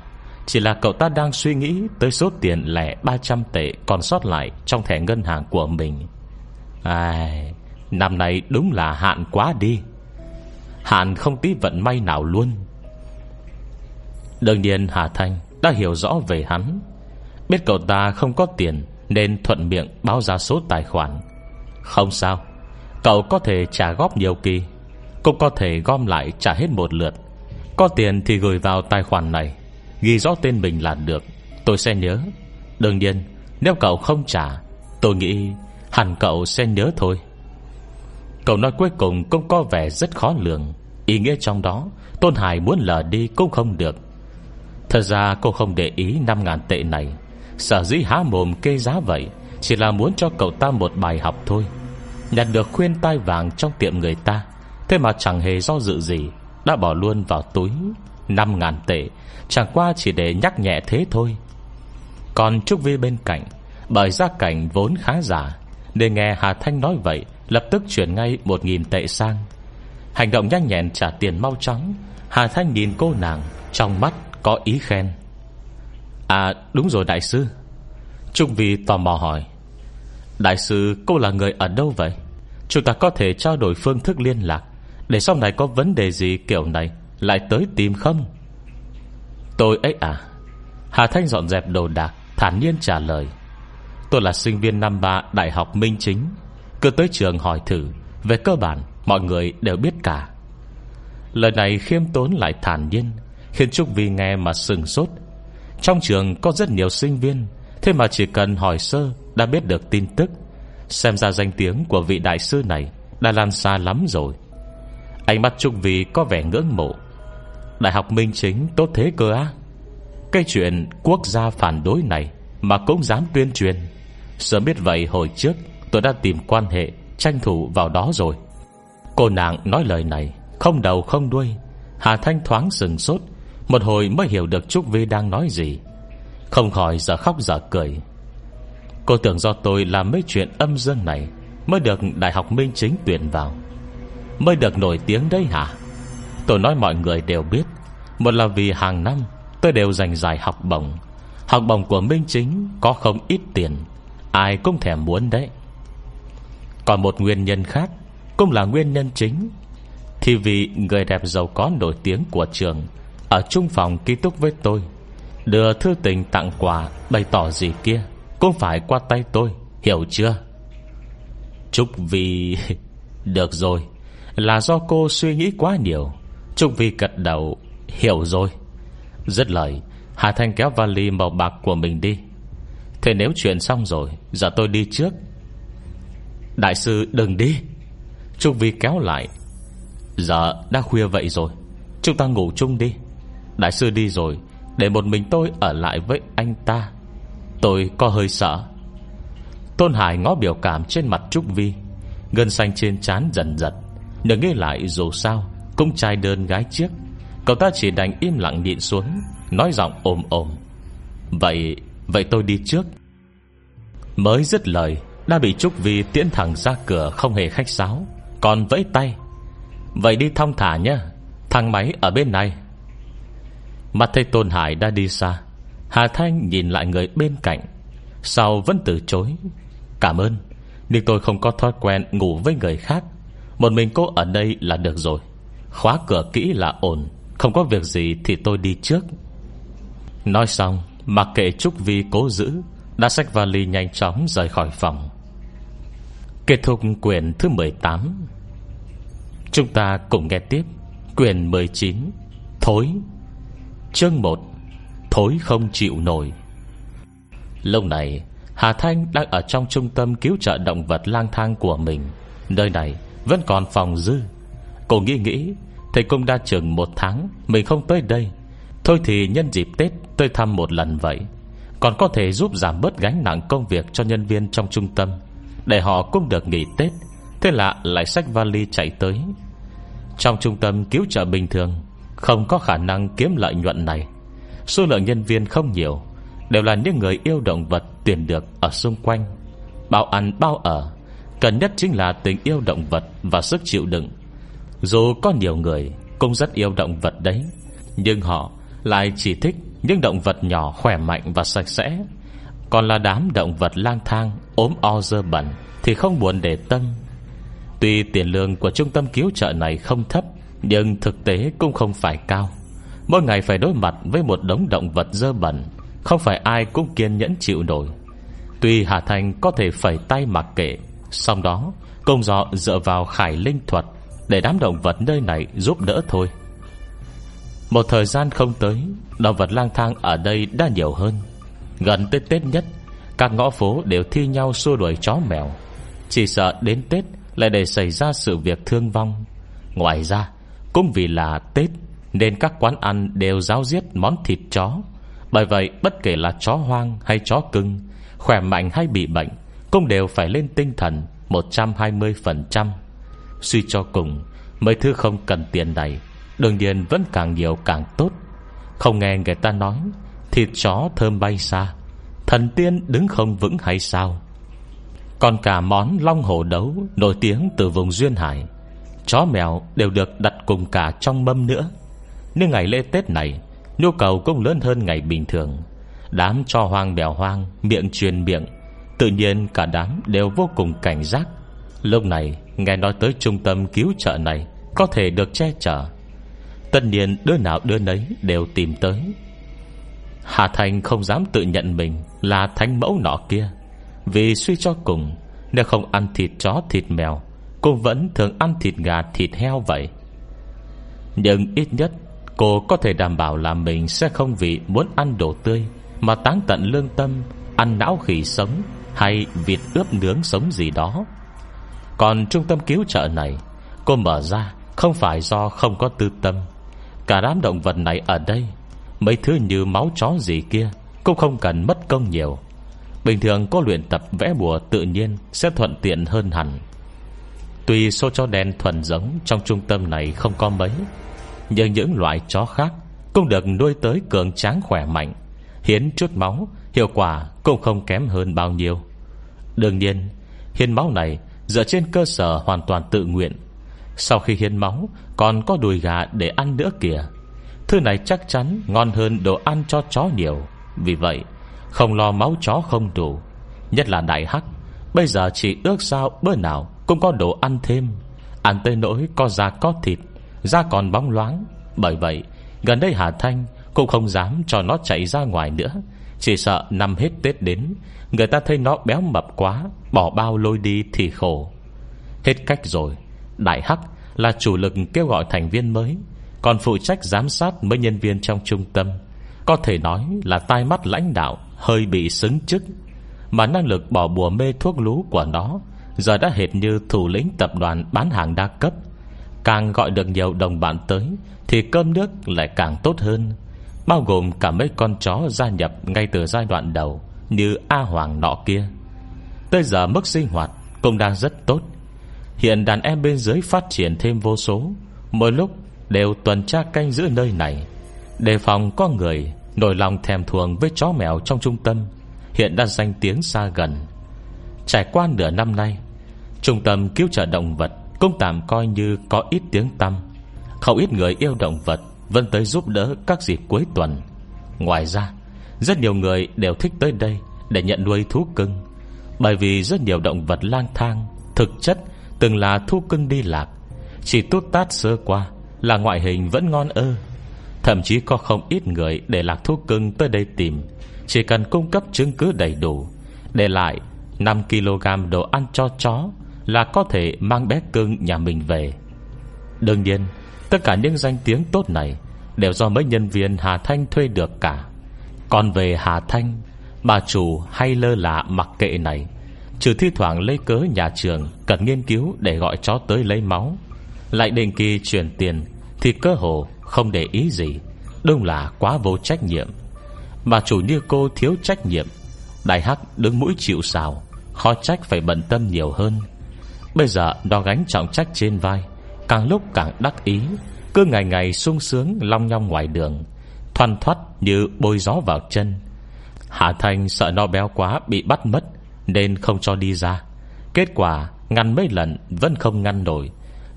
Chỉ là cậu ta đang suy nghĩ Tới số tiền lẻ 300 tệ Còn sót lại trong thẻ ngân hàng của mình. Ai, Năm nay đúng là hạn quá đi. Hạn không tí vận may nào luôn. Đương nhiên Hà Thanh Đã hiểu rõ về hắn. Biết cậu ta không có tiền Nên thuận miệng báo ra số tài khoản. Không sao Cậu có thể trả góp nhiều kỳ, Cũng có thể gom lại trả hết một lượt. Có tiền thì gửi vào tài khoản này, Ghi rõ tên mình là được. Tôi sẽ nhớ. Đương nhiên, nếu cậu không trả, Tôi nghĩ hẳn cậu sẽ nhớ thôi. Cậu nói cuối cùng cũng có vẻ rất khó lường. Ý nghĩa trong đó, Tôn Hải muốn lờ đi cũng không được. Thật ra cô không để ý 5.000 tệ này. Sở dĩ há mồm kê giá vậy Chỉ là muốn cho cậu ta một bài học thôi. Nhặt được khuyên tai vàng trong tiệm người ta, Thế mà chẳng hề do dự gì, Đã bỏ luôn vào túi 5.000 tệ, Chẳng qua chỉ để nhắc nhẹ thế thôi. Còn Trúc Vi bên cạnh, Bởi gia cảnh vốn khá giả Nên nghe Hà Thanh nói vậy, Lập tức chuyển ngay 1.000 tệ sang. Hành động nhanh nhẹn trả tiền mau chóng, Hà Thanh nhìn cô nàng, Trong mắt có ý khen. À đúng rồi, đại sư. Trung Vi tò mò hỏi. Đại sư, cô là người ở đâu vậy? Chúng ta có thể trao đổi phương thức liên lạc. Để sau này có vấn đề gì kiểu này, Lại tới tìm không? Tôi ấy à? Hà Thanh dọn dẹp đồ đạc, Thản nhiên trả lời. Tôi là sinh viên năm ba Đại học Minh Chính. Cứ tới trường hỏi thử, Về cơ bản, mọi người đều biết cả. Lời này khiêm tốn lại thản nhiên, Khiến Trúc Vi nghe mà sừng sốt. Trong trường có rất nhiều sinh viên, Thế mà chỉ cần hỏi sơ đã biết được tin tức. Xem ra danh tiếng của vị đại sư này Đã lan xa lắm rồi. Ánh mắt Trung Vì có vẻ ngưỡng mộ. Đại học Minh Chính tốt thế cơ á. Cái chuyện quốc gia phản đối này Mà cũng dám tuyên truyền. Sớm biết vậy hồi trước Tôi đã tìm quan hệ, Tranh thủ vào đó rồi. Cô nàng nói lời này Không đầu không đuôi. Hà Thanh thoáng sừng sốt, Một hồi mới hiểu được Trúc Vi đang nói gì. Không khỏi giờ khóc giờ cười. Cô tưởng do tôi làm mấy chuyện âm dương này Mới được Đại học Minh Chính tuyển vào. Mới được nổi tiếng đấy hả? Tôi nói mọi người đều biết. Một là vì hàng năm Tôi đều dành dài học bổng. Học bổng của Minh Chính Có không ít tiền. Ai cũng thèm muốn đấy. Còn một nguyên nhân khác Cũng là nguyên nhân chính. Thì vì người đẹp giàu có nổi tiếng của trường Ở trung phòng ký túc với tôi, Đưa thư tình tặng quà Bày tỏ gì kia. Cũng phải qua tay tôi? Hiểu chưa? Trúc vì Được rồi. Là do cô suy nghĩ quá nhiều. Trúc vì cật đầu. Hiểu rồi. Rất lời, Hà Thanh kéo vali màu bạc của mình đi. Thế nếu chuyện xong rồi, Giờ tôi đi trước. Đại sư, đừng đi. Trúc Vi kéo lại. Giờ đã khuya vậy rồi. Chúng ta ngủ chung đi. Đại sư đi rồi, Để một mình tôi ở lại với anh ta. Tôi có hơi sợ. Tôn Hải ngó biểu cảm trên mặt Trúc Vi. Gân xanh trên trán dần dần Nếu nghĩ lại dù sao, Cũng trai đơn gái chiếc. Cậu ta chỉ đành im lặng nhịn xuống, Nói giọng ồm ồm. Vậy Vậy tôi đi trước. Mới dứt lời, Đã bị Trúc Vi tiễn thẳng ra cửa Không hề khách sáo. Còn vẫy tay. Vậy đi thong thả nhé, Thang máy ở bên này. Mặt thấy Tôn Hải đã đi xa Hà Thanh nhìn lại người bên cạnh. Sau vẫn từ chối? Cảm ơn. Nhưng tôi không có thói quen ngủ với người khác. Một mình cô ở đây là được rồi. Khóa cửa kỹ là ổn. Không có việc gì thì tôi đi trước. Nói xong, Mặc kệ Trúc Vi cố giữ, Đã xách vali nhanh chóng rời khỏi phòng. Kết thúc quyển thứ 18 Chúng ta cùng nghe tiếp Quyển 19 Thối, Chương 1 Thối không chịu nổi. Lâu này, Hà Thanh đang ở trong trung tâm cứu trợ động vật lang thang của mình. Nơi này vẫn còn phòng dư. Cô nghĩ nghĩ, Thầy cũng đã chừng một tháng, Mình không tới đây. Thôi thì nhân dịp Tết, tôi thăm một lần vậy. Còn có thể giúp giảm bớt gánh nặng công việc Cho nhân viên trong trung tâm. Để họ cũng được nghỉ Tết, Thế là lại sách vali chạy tới. Trong trung tâm cứu trợ bình thường, Không có khả năng kiếm lợi nhuận này. Số lượng nhân viên không nhiều, Đều là những người yêu động vật tuyển được Ở xung quanh. Bao ăn, bao ở, Cần nhất chính là tình yêu động vật Và sức chịu đựng. Dù có nhiều người cũng rất yêu động vật đấy, Nhưng họ lại chỉ thích Những động vật nhỏ, khỏe mạnh và sạch sẽ. Còn là đám động vật lang thang, ốm o dơ bẩn Thì không buồn để tâm. Tuy tiền lương của trung tâm cứu trợ này không thấp, Nhưng thực tế cũng không phải cao. Mỗi ngày phải đối mặt với một đống động vật dơ bẩn, Không phải ai cũng kiên nhẫn chịu nổi. Tuy Hà Thành có thể phẩy tay mặc kệ Xong đó Công dọ dựa vào khải linh thuật Để đám động vật nơi này giúp đỡ thôi. Một thời gian không tới, Động vật lang thang ở đây đã nhiều hơn. Gần tới Tết nhất, Các ngõ phố đều thi nhau xua đuổi chó mèo. Chỉ sợ đến Tết Lại để xảy ra sự việc thương vong. Ngoài ra, Cũng vì là Tết nên các quán ăn đều giáo giết món thịt chó. Bởi vậy, bất kể là chó hoang hay chó cưng, Khỏe mạnh hay bị bệnh, Cũng đều phải lên tinh thần 120% Suy cho cùng, Mấy thứ không cần tiền này, Đương nhiên vẫn càng nhiều càng tốt. Không nghe người ta nói, Thịt chó thơm bay xa, Thần tiên đứng không vững hay sao? Còn cả món long hổ đấu Nổi tiếng từ vùng Duyên Hải, Chó mèo đều được đặt cùng cả trong mâm nữa. Nhưng ngày lễ Tết này, Nhu cầu cũng lớn hơn ngày bình thường. Đám cho hoang bèo hoang, Miệng truyền miệng, Tự nhiên cả đám đều vô cùng cảnh giác. Lúc này, nghe nói tới trung tâm cứu trợ này, Có thể được che chở. Tất nhiên đứa nào đứa nấy đều tìm tới. Hà Thành không dám tự nhận mình Là thánh mẫu nọ kia, Vì suy cho cùng, Nếu không ăn thịt chó, thịt mèo Cô vẫn thường ăn thịt gà, thịt heo vậy. Nhưng ít nhất Cô có thể đảm bảo là mình Sẽ không vì muốn ăn đồ tươi Mà tán tận lương tâm, Ăn não khỉ sống Hay vịt ướp nướng sống gì đó. Còn trung tâm cứu trợ này, Cô mở ra Không phải do không có tư tâm. Cả đám động vật này ở đây, Mấy thứ như máu chó gì kia Cũng không cần mất công nhiều. Bình thường có luyện tập vẽ bùa tự nhiên Sẽ thuận tiện hơn hẳn. Tuy số chó đen thuần giống Trong trung tâm này không có mấy như những loại chó khác Cũng được nuôi tới cường tráng khỏe mạnh, Hiến chút máu, Hiệu quả cũng không kém hơn bao nhiêu. Đương nhiên, Hiến máu này dựa trên cơ sở hoàn toàn tự nguyện. Sau khi hiến máu, Còn có đùi gà để ăn nữa kìa. Thứ này chắc chắn ngon hơn đồ ăn cho chó nhiều. Vì vậy, Không lo máu chó không đủ. Nhất là đại hắc, Bây giờ chỉ ước sao bữa nào Cũng có đồ ăn thêm. Ăn tới nỗi có da có thịt Da còn bóng loáng. Bởi vậy, gần đây Hà Thanh Cũng không dám cho nó chạy ra ngoài nữa. Chỉ sợ năm hết Tết đến, Người ta thấy nó béo mập quá, Bỏ bao lôi đi thì khổ. Hết cách rồi. Đại Hắc là chủ lực kêu gọi thành viên mới, Còn phụ trách giám sát mấy nhân viên trong trung tâm. Có thể nói là tai mắt lãnh đạo Hơi bị xứng chức. Mà năng lực bỏ bùa mê thuốc lú của nó Giờ đã hệt như thủ lĩnh tập đoàn bán hàng đa cấp. Càng gọi được nhiều đồng bạn tới, Thì cơm nước lại càng tốt hơn, Bao gồm cả mấy con chó gia nhập Ngay từ giai đoạn đầu, Như A Hoàng nọ kia. Tới giờ mức sinh hoạt cũng đang rất tốt. Hiện đàn em bên dưới phát triển thêm vô số, Mỗi lúc đều tuần tra canh giữ nơi này, Đề phòng có người Nổi lòng thèm thuồng với chó mèo trong trung tâm, Hiện đã danh tiếng xa gần. Trải qua nửa năm nay, Trung tâm cứu trợ động vật cũng tạm coi như có ít tiếng tăm. Không ít người yêu động vật Vẫn tới giúp đỡ các dịp cuối tuần. Ngoài ra, Rất nhiều người đều thích tới đây Để nhận nuôi thú cưng. Bởi vì rất nhiều động vật lang thang, Thực chất từng là thú cưng đi lạc. Chỉ tút tát sơ qua Là ngoại hình vẫn ngon ơ. Thậm chí có không ít người để lạc thú cưng tới đây tìm, Chỉ cần cung cấp chứng cứ đầy đủ, Để lại 5kg đồ ăn cho chó là có thể mang bé cưng nhà mình về. Đương nhiên, Tất cả những danh tiếng tốt này Đều do mấy nhân viên Hà Thanh thuê được cả. Còn về Hà Thanh, Bà chủ hay lơ là mặc kệ này, Trừ thi thoảng lấy cớ nhà trường Cần nghiên cứu để gọi chó tới lấy máu, Lại định kỳ chuyển tiền Thì cơ hồ không để ý gì, Đúng là quá vô trách nhiệm. Bà chủ như cô thiếu trách nhiệm, Đại Hắc đứng mũi chịu xào Khó trách phải bận tâm nhiều hơn. Bây giờ nó gánh trọng trách trên vai, Càng lúc càng đắc ý, Cứ ngày ngày sung sướng long nhong ngoài đường, Thoăn thoắt như bôi gió vào chân. Hạ Thành sợ nó béo quá bị bắt mất, Nên không cho đi ra. Kết quả, Ngăn mấy lần vẫn không ngăn nổi.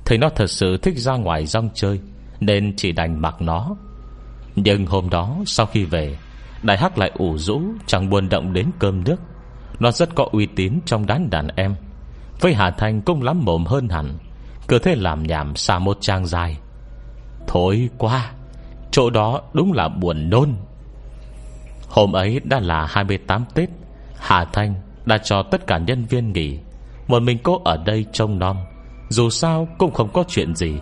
Thấy nó thật sự thích ra ngoài rong chơi, Nên chỉ đành mặc nó. Nhưng hôm đó, sau khi về, Đại Hắc lại ủ rũ, Chẳng buồn động đến cơm nước. Nó rất có uy tín trong đám đàn em. Với Hà Thanh cũng lắm mồm hơn hẳn, Cứ thế làm nhảm xa một trang dài. Thôi qua Chỗ đó đúng là buồn nôn. Hôm ấy đã là 28 Tết, Hà Thanh đã cho tất cả nhân viên nghỉ. Một mình cô ở đây trông non Dù sao cũng không có chuyện gì.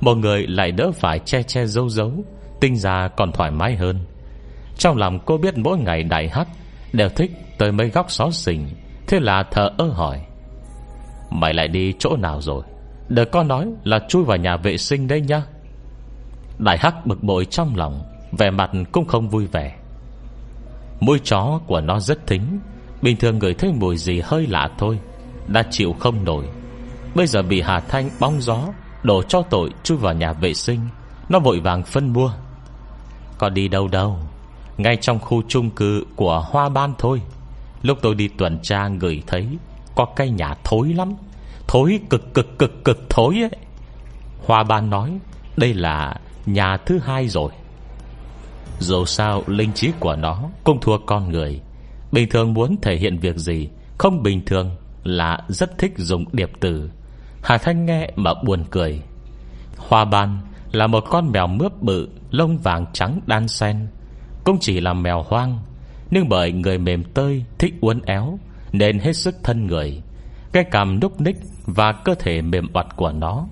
Một người lại đỡ phải che che dấu dấu Tinh ra còn thoải mái hơn. Trong lòng cô biết mỗi ngày đại hắc Đều thích tới mấy góc xó xỉnh, Thế là thở ơ hỏi. Mày lại đi chỗ nào rồi? Đợi con nói là chui vào nhà vệ sinh đây nhá. Đại hắc bực bội trong lòng, Vẻ mặt cũng không vui vẻ. Mũi chó của nó rất thính, Bình thường người thấy mùi gì hơi lạ thôi, Đã chịu không nổi. Bây giờ bị Hà Thanh bóng gió, Đổ cho tội chui vào nhà vệ sinh, Nó vội vàng phân mua Còn đi đâu đâu? Ngay trong khu chung cư của Hoa Ban thôi. Lúc tôi đi tuần tra người thấy có cây nhà thối lắm. Thối cực cực cực cực thối ấy. Hoa Ban nói, Đây là nhà thứ hai rồi. Dù sao, linh trí của nó Cũng thua con người. Bình thường muốn thể hiện việc gì, Không bình thường là rất thích dùng điệp từ. Hà Thanh nghe mà buồn cười. Hoa ban là một con mèo mướp bự, Lông vàng trắng đan sen Cũng chỉ là mèo hoang, Nhưng bởi người mềm tơi, Thích uốn éo nên hết sức thân người. Cái cằm núc ních Và cơ thể mềm oặt của nó,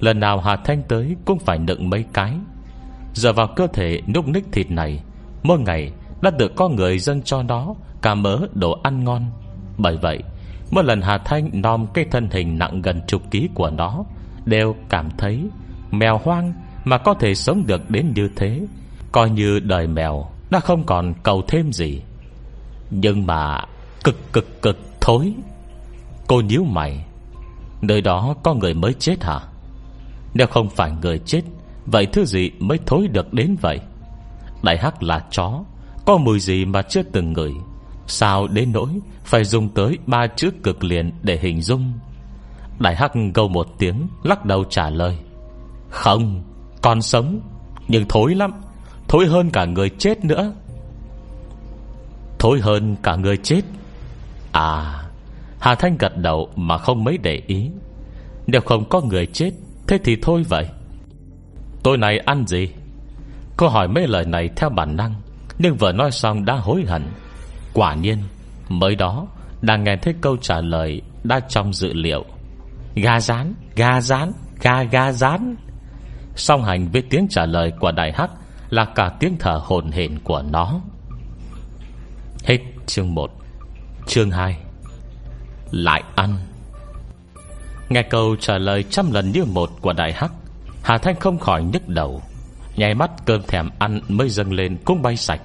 Lần nào Hà Thanh tới Cũng phải nựng mấy cái. Giờ vào cơ thể núc ních thịt này, Mỗi ngày đã được có người dâng cho nó Cả mớ đồ ăn ngon. Bởi vậy, Mỗi lần Hà Thanh nom cái thân hình nặng gần chục ký của nó, Đều cảm thấy Mèo hoang mà có thể sống được đến như thế. Coi như đời mèo Đã không còn cầu thêm gì. Nhưng mà Cực cực cực thối. Cô nhíu mày. Nơi đó có người mới chết hả? Nếu không phải người chết, Vậy thứ gì mới thối được đến vậy? Đại Hắc là chó, Có mùi gì mà chưa từng ngửi? Sao đến nỗi Phải dùng tới ba chữ cực liền để hình dung? Đại Hắc gâu một tiếng, Lắc đầu trả lời. Không, Còn sống, Nhưng thối lắm. Thối hơn cả người chết nữa. Thối hơn cả người chết? À Hà Thanh gật đầu mà không mấy để ý. Nếu không có người chết Thế thì thôi vậy. Tôi này ăn gì? Cô hỏi mấy lời này theo bản năng Nhưng vừa nói xong đã hối hận. Quả nhiên Mới đó Đang nghe thấy câu trả lời Đã trong dự liệu. Gà rán, gà rán, gà gà rán. Song hành với tiếng trả lời của đại hắc Là cả tiếng thở hồn hển của nó. Hết chương 1 Chương 2 Lại ăn. Nghe câu trả lời trăm lần như một của đại hắc, Hà Thanh không khỏi nhức đầu. Nhảy mắt cơm thèm ăn mới dâng lên, cũng bay sạch.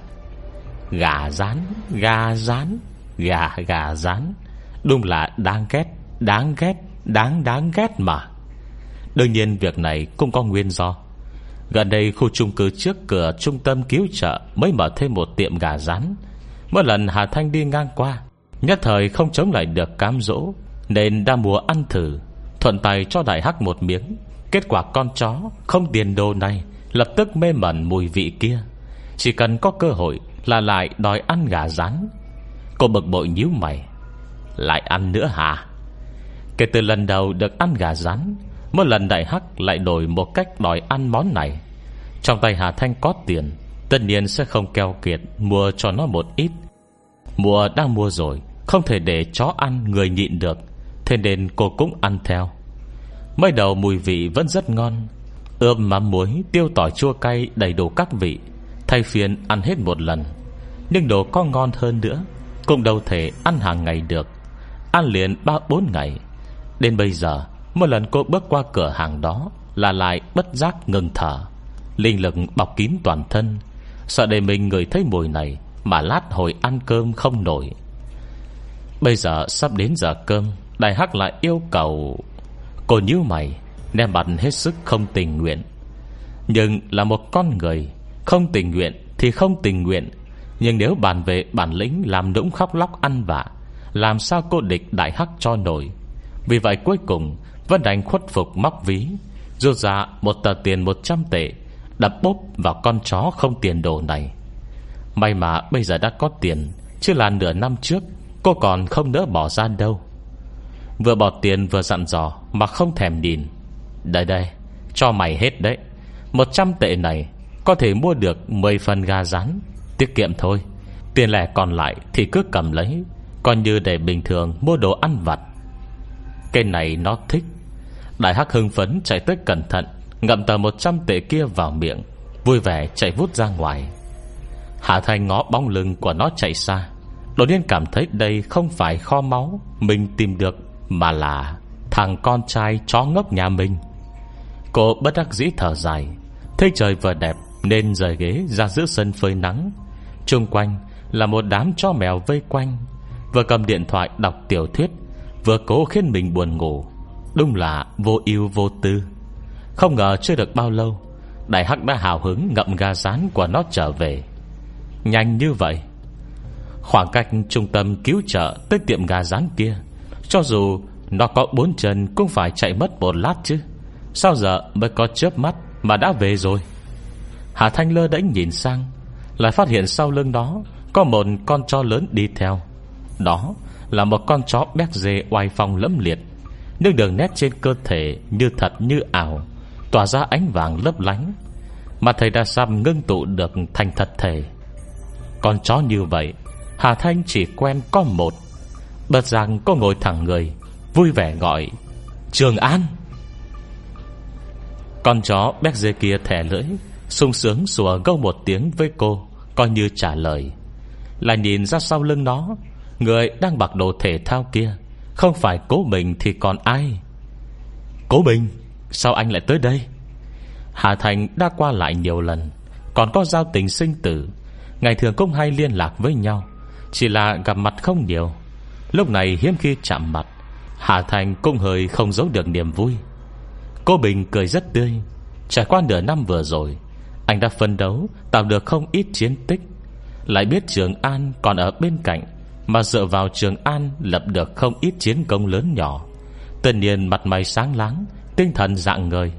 Gà rán Gà rán, Gà gà rán. Đúng là đáng ghét Đáng ghét, Đáng đáng ghét mà. Đương nhiên việc này cũng có nguyên do. Gần đây khu chung cư trước cửa Trung tâm cứu trợ Mới mở thêm một tiệm gà rán. Mỗi lần Hà Thanh đi ngang qua Nhất thời không chống lại được cám dỗ, Nên đã mua ăn thử, Thuận tay cho đại hắc một miếng. Kết quả con chó không tiền đồ này, Lập tức mê mẩn mùi vị kia. Chỉ cần có cơ hội là lại đòi ăn gà rán. Cô bực bội nhíu mày. Lại ăn nữa hả? Kể từ lần đầu được ăn gà rán Mỗi lần đại hắc lại đổi một cách đòi ăn món này. Trong tay Hà Thanh có tiền, Tất nhiên sẽ không keo kiệt Mua cho nó một ít. Mua đang mua rồi không thể để chó ăn người nhịn được, Thế nên cô cũng ăn theo. Mới đầu mùi vị vẫn rất ngon, Ươm mắm muối Tiêu tỏi chua cay đầy đủ các vị, Thay phiên ăn hết một lần. Nhưng đồ có ngon hơn nữa, Cũng đâu thể ăn hàng ngày được, Ăn liền ba bốn ngày. Đến bây giờ, Một lần cô bước qua cửa hàng đó Là lại bất giác ngừng thở, Linh lực bọc kín toàn thân. Sợ để mình người thấy mùi này Mà lát hồi ăn cơm không nổi. Bây giờ sắp đến giờ cơm, Đại Hắc lại yêu cầu. Cô nhíu mày, Đem mặt hết sức không tình nguyện. Nhưng là một con người, Không tình nguyện thì không tình nguyện. Nhưng nếu bàn về bản lĩnh Làm nũng khóc lóc ăn vạ, Làm sao cô địch đại hắc cho nổi? Vì vậy cuối cùng Vẫn đành khuất phục móc ví, Rút ra một tờ tiền 100 tệ, Đập bốp vào con chó không tiền đồ này. May mà bây giờ đã có tiền, Chứ là nửa năm trước Cô còn không nỡ bỏ ra đâu. Vừa bỏ tiền vừa dặn dò Mà không thèm nhìn. Đây đây, Cho mày hết đấy. 100 tệ này Có thể mua được 10 phần gà rán. Tiết kiệm thôi. Tiền lẻ còn lại thì cứ cầm lấy. Còn như để bình thường mua đồ ăn vặt. Cây này nó thích. Đại hắc hưng phấn chạy tới cẩn thận, Ngậm tờ 100 tệ kia vào miệng, Vui vẻ chạy vút ra ngoài. Hạ Thanh ngó bóng lưng của nó chạy xa. Đột nhiên cảm thấy đây không phải kho máu Mình tìm được, Mà là thằng con trai chó ngốc nhà mình. Cô bất đắc dĩ thở dài, Thấy trời vừa đẹp Nên rời ghế ra giữa sân phơi nắng. Trung quanh là một đám chó mèo vây quanh, Vừa cầm điện thoại đọc tiểu thuyết, Vừa cố khiến mình buồn ngủ. Đúng là vô ưu vô tư. Không ngờ chưa được bao lâu, Đại Hắc đã hào hứng ngậm ga rán của nó trở về. Nhanh như vậy. Khoảng cách trung tâm cứu trợ Tới tiệm gà rán kia. Cho dù nó có bốn chân Cũng phải chạy mất một lát chứ. Sao giờ mới có chớp mắt Mà đã về rồi? Hà Thanh lơ đánh nhìn sang, Lại phát hiện sau lưng đó Có một con chó lớn đi theo. Đó là một con chó béc dê oai phong lẫm liệt, Nhưng đường nét trên cơ thể Như thật như ảo, Tỏa ra ánh vàng lấp lánh, Mà thầy Đa Sam ngưng tụ được thành thật thể. Con chó như vậy Hà Thanh chỉ quen có một. Bật rằng có ngồi thẳng người, Vui vẻ gọi, Trường An. Con chó béc dê kia thẻ lưỡi, sung sướng sủa gâu một tiếng với cô, Coi như trả lời. Là nhìn ra sau lưng nó, Người đang mặc đồ thể thao kia, Không phải Cố Bình thì còn ai? Cố Bình Sao anh lại tới đây? Hà Thành đã qua lại nhiều lần, Còn có giao tình sinh tử. Ngày thường cũng hay liên lạc với nhau chỉ là gặp mặt không nhiều. Lúc này hiếm khi chạm mặt, Hà Thành cũng hơi không giấu được niềm vui. Cô Bình cười rất tươi. Trải qua nửa năm vừa rồi, Anh đã phân đấu, Tạo được không ít chiến tích. Lại biết Trường An còn ở bên cạnh, Mà dựa vào Trường An Lập được không ít chiến công lớn nhỏ. Tất nhiên mặt mày sáng láng, Tinh thần dạng người.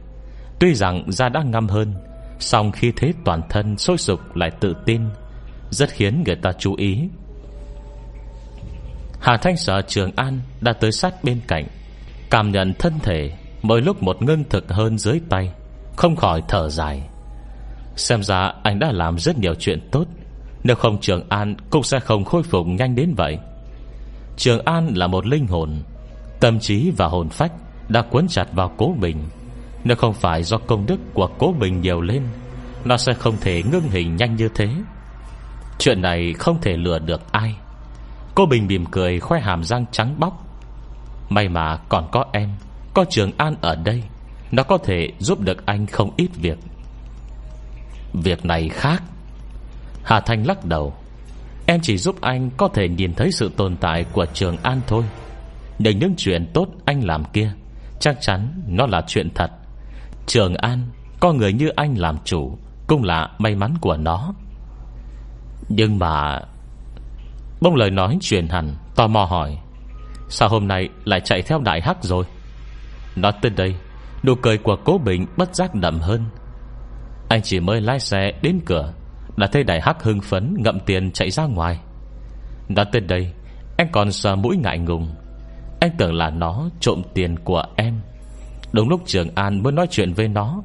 Tuy rằng da đã ngâm hơn, song khi thế toàn thân sôi sục lại tự tin, Rất khiến người ta chú ý. Hà Thanh sợ Trường An Đã tới sát bên cạnh, Cảm nhận thân thể Mỗi lúc một ngưng thực hơn dưới tay, Không khỏi thở dài. Xem ra anh đã làm rất nhiều chuyện tốt, Nếu không Trường An Cũng sẽ không khôi phục nhanh đến vậy. Trường An là một linh hồn, Tâm trí và hồn phách Đã cuốn chặt vào cố bình Nếu không phải do công đức của cố bình nhiều lên, Nó sẽ không thể ngưng hình nhanh như thế. Chuyện này không thể lừa được ai. Cô Bình mỉm cười, khoe hàm răng trắng bóc. May mà còn có em, Có Trường An ở đây, Nó có thể giúp được anh không ít việc. Việc này khác. Hà Thanh lắc đầu. Em chỉ giúp anh có thể nhìn thấy sự tồn tại của Trường An thôi. Nhưng những chuyện tốt anh làm kia, Chắc chắn nó là chuyện thật. Trường An, Có người như anh làm chủ, Cũng là may mắn của nó. Nhưng mà Bông lời nói truyền hẳn, Tò mò hỏi, Sao hôm nay lại chạy theo đại hắc rồi? Nói tới đây, Nụ cười của cố bình bất giác đậm hơn. Anh chỉ mới lái xe đến cửa, Đã thấy đại hắc hưng phấn Ngậm tiền chạy ra ngoài. Nói tới đây, Anh còn sợ mũi ngại ngùng. Anh tưởng là nó trộm tiền của em. Đúng lúc Trường An muốn nói chuyện với nó,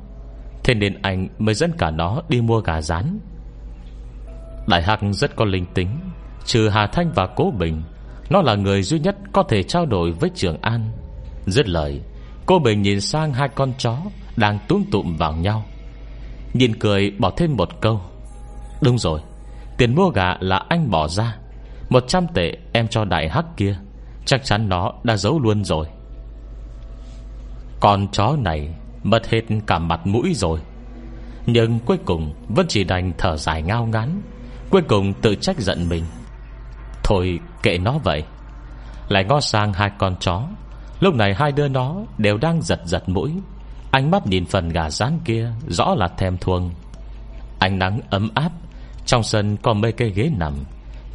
Thế nên anh mới dẫn cả nó đi mua gà rán. Đại Hắc rất có linh tính Trừ Hà Thanh và Cố Bình Nó là người duy nhất có thể trao đổi với Trường An. Dứt lời Cô Bình nhìn sang hai con chó Đang túm tụm vào nhau. Nhìn cười bỏ thêm một câu. Đúng rồi Tiền mua gà là anh bỏ ra. Một trăm tệ em cho đại hắc kia Chắc chắn nó đã giấu luôn rồi. Con chó này Mất hết cả mặt mũi rồi. Nhưng cuối cùng Vẫn chỉ đành thở dài ngao ngán, Cuối cùng tự trách giận mình. Thôi kệ nó vậy. Lại ngó sang hai con chó. Lúc này hai đứa nó đều đang giật giật mũi. Ánh mắt nhìn phần gà rán kia Rõ là thèm thuồng. Ánh nắng ấm áp, Trong sân có mấy cây ghế nằm.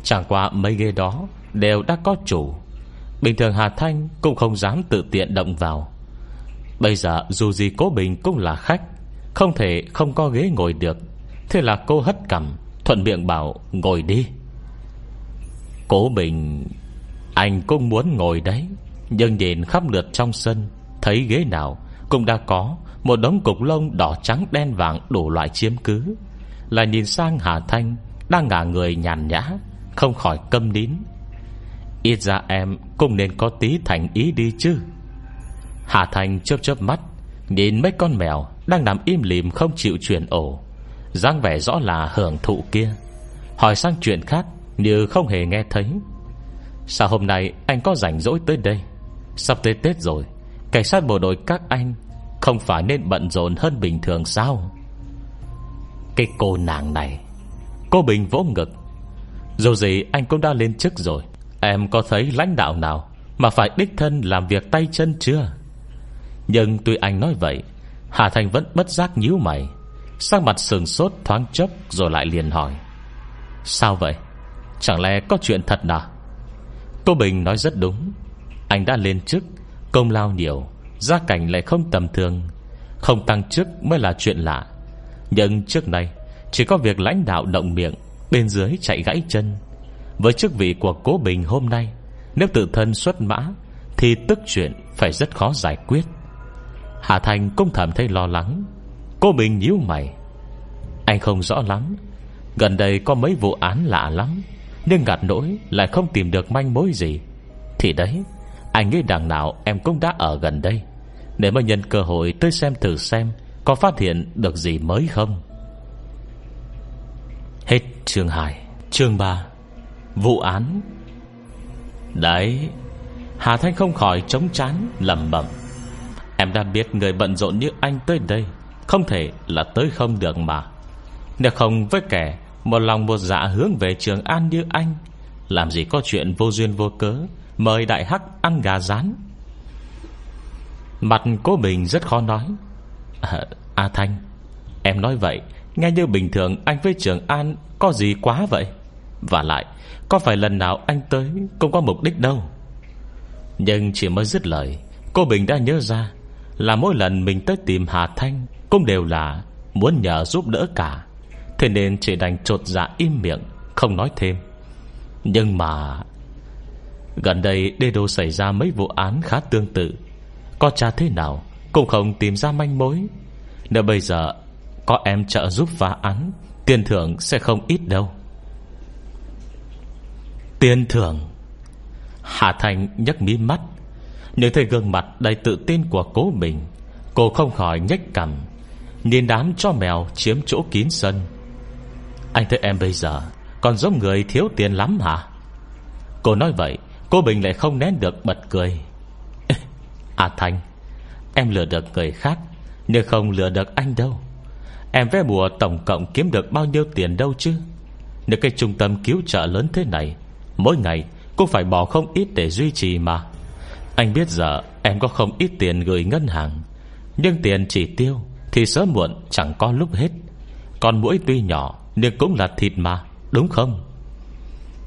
Chẳng qua mấy ghế đó Đều đã có chủ. Bình thường Hà Thanh Cũng không dám tự tiện động vào. Bây giờ dù gì cố Bình cũng là khách, Không thể không có ghế ngồi được. Thế là cô hất cằm, Thuận miệng bảo, ngồi đi. Cố Bình, Anh cũng muốn ngồi đấy, Nhưng nhìn khắp lượt trong sân, Thấy ghế nào Cũng đã có Một đống cục lông đỏ trắng đen vàng đủ loại chiếm cứ. Là nhìn sang Hà Thanh, Đang ngả người nhàn nhã, Không khỏi câm nín. Ít ra em cũng nên có tí thành ý đi chứ. Hà Thành chớp chớp mắt, Nhìn mấy con mèo Đang nằm im lìm không chịu chuyển ổ, dáng vẻ rõ là hưởng thụ kia. Hỏi sang chuyện khác như không hề nghe thấy. Sao hôm nay anh có rảnh rỗi tới đây? Sắp tới Tết rồi, Cảnh sát bộ đội các anh Không phải nên bận rộn hơn bình thường sao? Cái cô nàng này, Cô Bình vỗ ngực. Dù gì anh cũng đã lên chức rồi, Em có thấy lãnh đạo nào Mà phải đích thân làm việc tay chân chưa? Nhưng tuy anh nói vậy, Hà Thành vẫn bất giác nhíu mày, Sắc mặt sừng sốt thoáng chốc Rồi lại liền hỏi. Sao vậy? Chẳng lẽ có chuyện thật nào? Cô Bình nói rất đúng. Anh đã lên chức, Công lao nhiều, Gia cảnh lại không tầm thường. Không tăng chức mới là chuyện lạ. Nhưng trước nay, Chỉ có việc lãnh đạo động miệng, Bên dưới chạy gãy chân. Với chức vị của cố Bình hôm nay, Nếu tự thân xuất mã, Thì tức chuyện phải rất khó giải quyết. Hà Thành cũng thầm thấy lo lắng. Cô Bình nhíu mày. Anh không rõ lắm, Gần đây có mấy vụ án lạ lắm. Nhưng gạt nỗi lại không tìm được manh mối gì. Thì đấy, Anh nghĩ đằng nào em cũng đã ở gần đây. Để mà nhân cơ hội tới xem thử xem Có phát hiện được gì mới không. Hết chương 2 Chương 3 Vụ án. Đấy, Hà Thanh không khỏi chống chán lầm bẩm. Em đã biết người bận rộn như anh tới đây, Không thể là tới không được mà. Nếu không với kẻ một lòng một dạ hướng về Trường An như anh. Làm gì có chuyện vô duyên vô cớ Mời đại hắc ăn gà rán. Mặt cô Bình rất khó nói. À, A Thanh Em nói vậy Nghe như bình thường anh với Trường An Có gì quá vậy? Và lại có phải lần nào anh tới Cũng có mục đích đâu? Nhưng chỉ mới dứt lời Cô Bình đã nhớ ra Là mỗi lần mình tới tìm Hà Thanh Cũng đều là muốn nhờ giúp đỡ cả. Thế nên chỉ đành trột dạ im miệng, Không nói thêm. Nhưng mà Gần đây đê đô xảy ra mấy vụ án khá tương tự. Có cha thế nào Cũng không tìm ra manh mối. Nếu bây giờ Có em trợ giúp phá án, Tiền thưởng sẽ không ít đâu. Tiền thưởng? Hà Thành nhấc mí mắt. Nhớ thấy gương mặt đầy tự tin của cố mình, Cô không khỏi nhếch cằm, Nhìn đám cho mèo chiếm chỗ kín sân. Anh thấy em bây giờ, Còn giống người thiếu tiền lắm hả? Cô nói vậy, Cô Bình lại không nén được bật cười. À Thành Em lừa được người khác, Nhưng không lừa được anh đâu. Em vé bùa tổng cộng kiếm được bao nhiêu tiền đâu chứ? Nếu cái trung tâm cứu trợ lớn thế này, Mỗi ngày cô phải bỏ không ít để duy trì mà. Anh biết giờ em có không ít tiền gửi ngân hàng, Nhưng tiền chỉ tiêu Thì sớm muộn chẳng có lúc hết. Còn mũi tuy nhỏ nhưng cũng là thịt mà, Đúng không?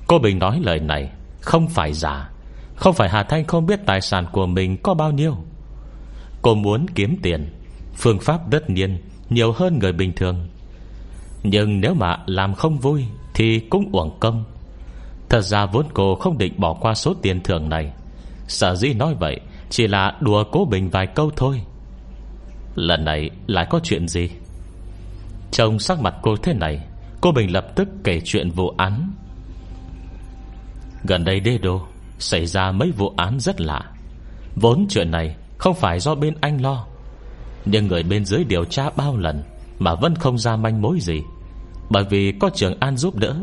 Cô Bình nói lời này, Không phải giả. Không phải Hà Thanh không biết tài sản của mình có bao nhiêu. Cô muốn kiếm tiền, Phương pháp đất nhiên, Nhiều hơn người bình thường. Nhưng nếu mà làm không vui, Thì cũng uổng công. Thật ra vốn cô không định bỏ qua số tiền thưởng này. Sở dĩ nói vậy, Chỉ là đùa cố bình vài câu thôi. Lần này lại có chuyện gì? Trông sắc mặt cô thế này Cô Bình lập tức kể chuyện vụ án. Gần đây đê đô, Xảy ra mấy vụ án rất lạ. Vốn chuyện này Không phải do bên anh lo, Nhưng người bên dưới điều tra bao lần Mà vẫn không ra manh mối gì. Bởi vì có trường An giúp đỡ,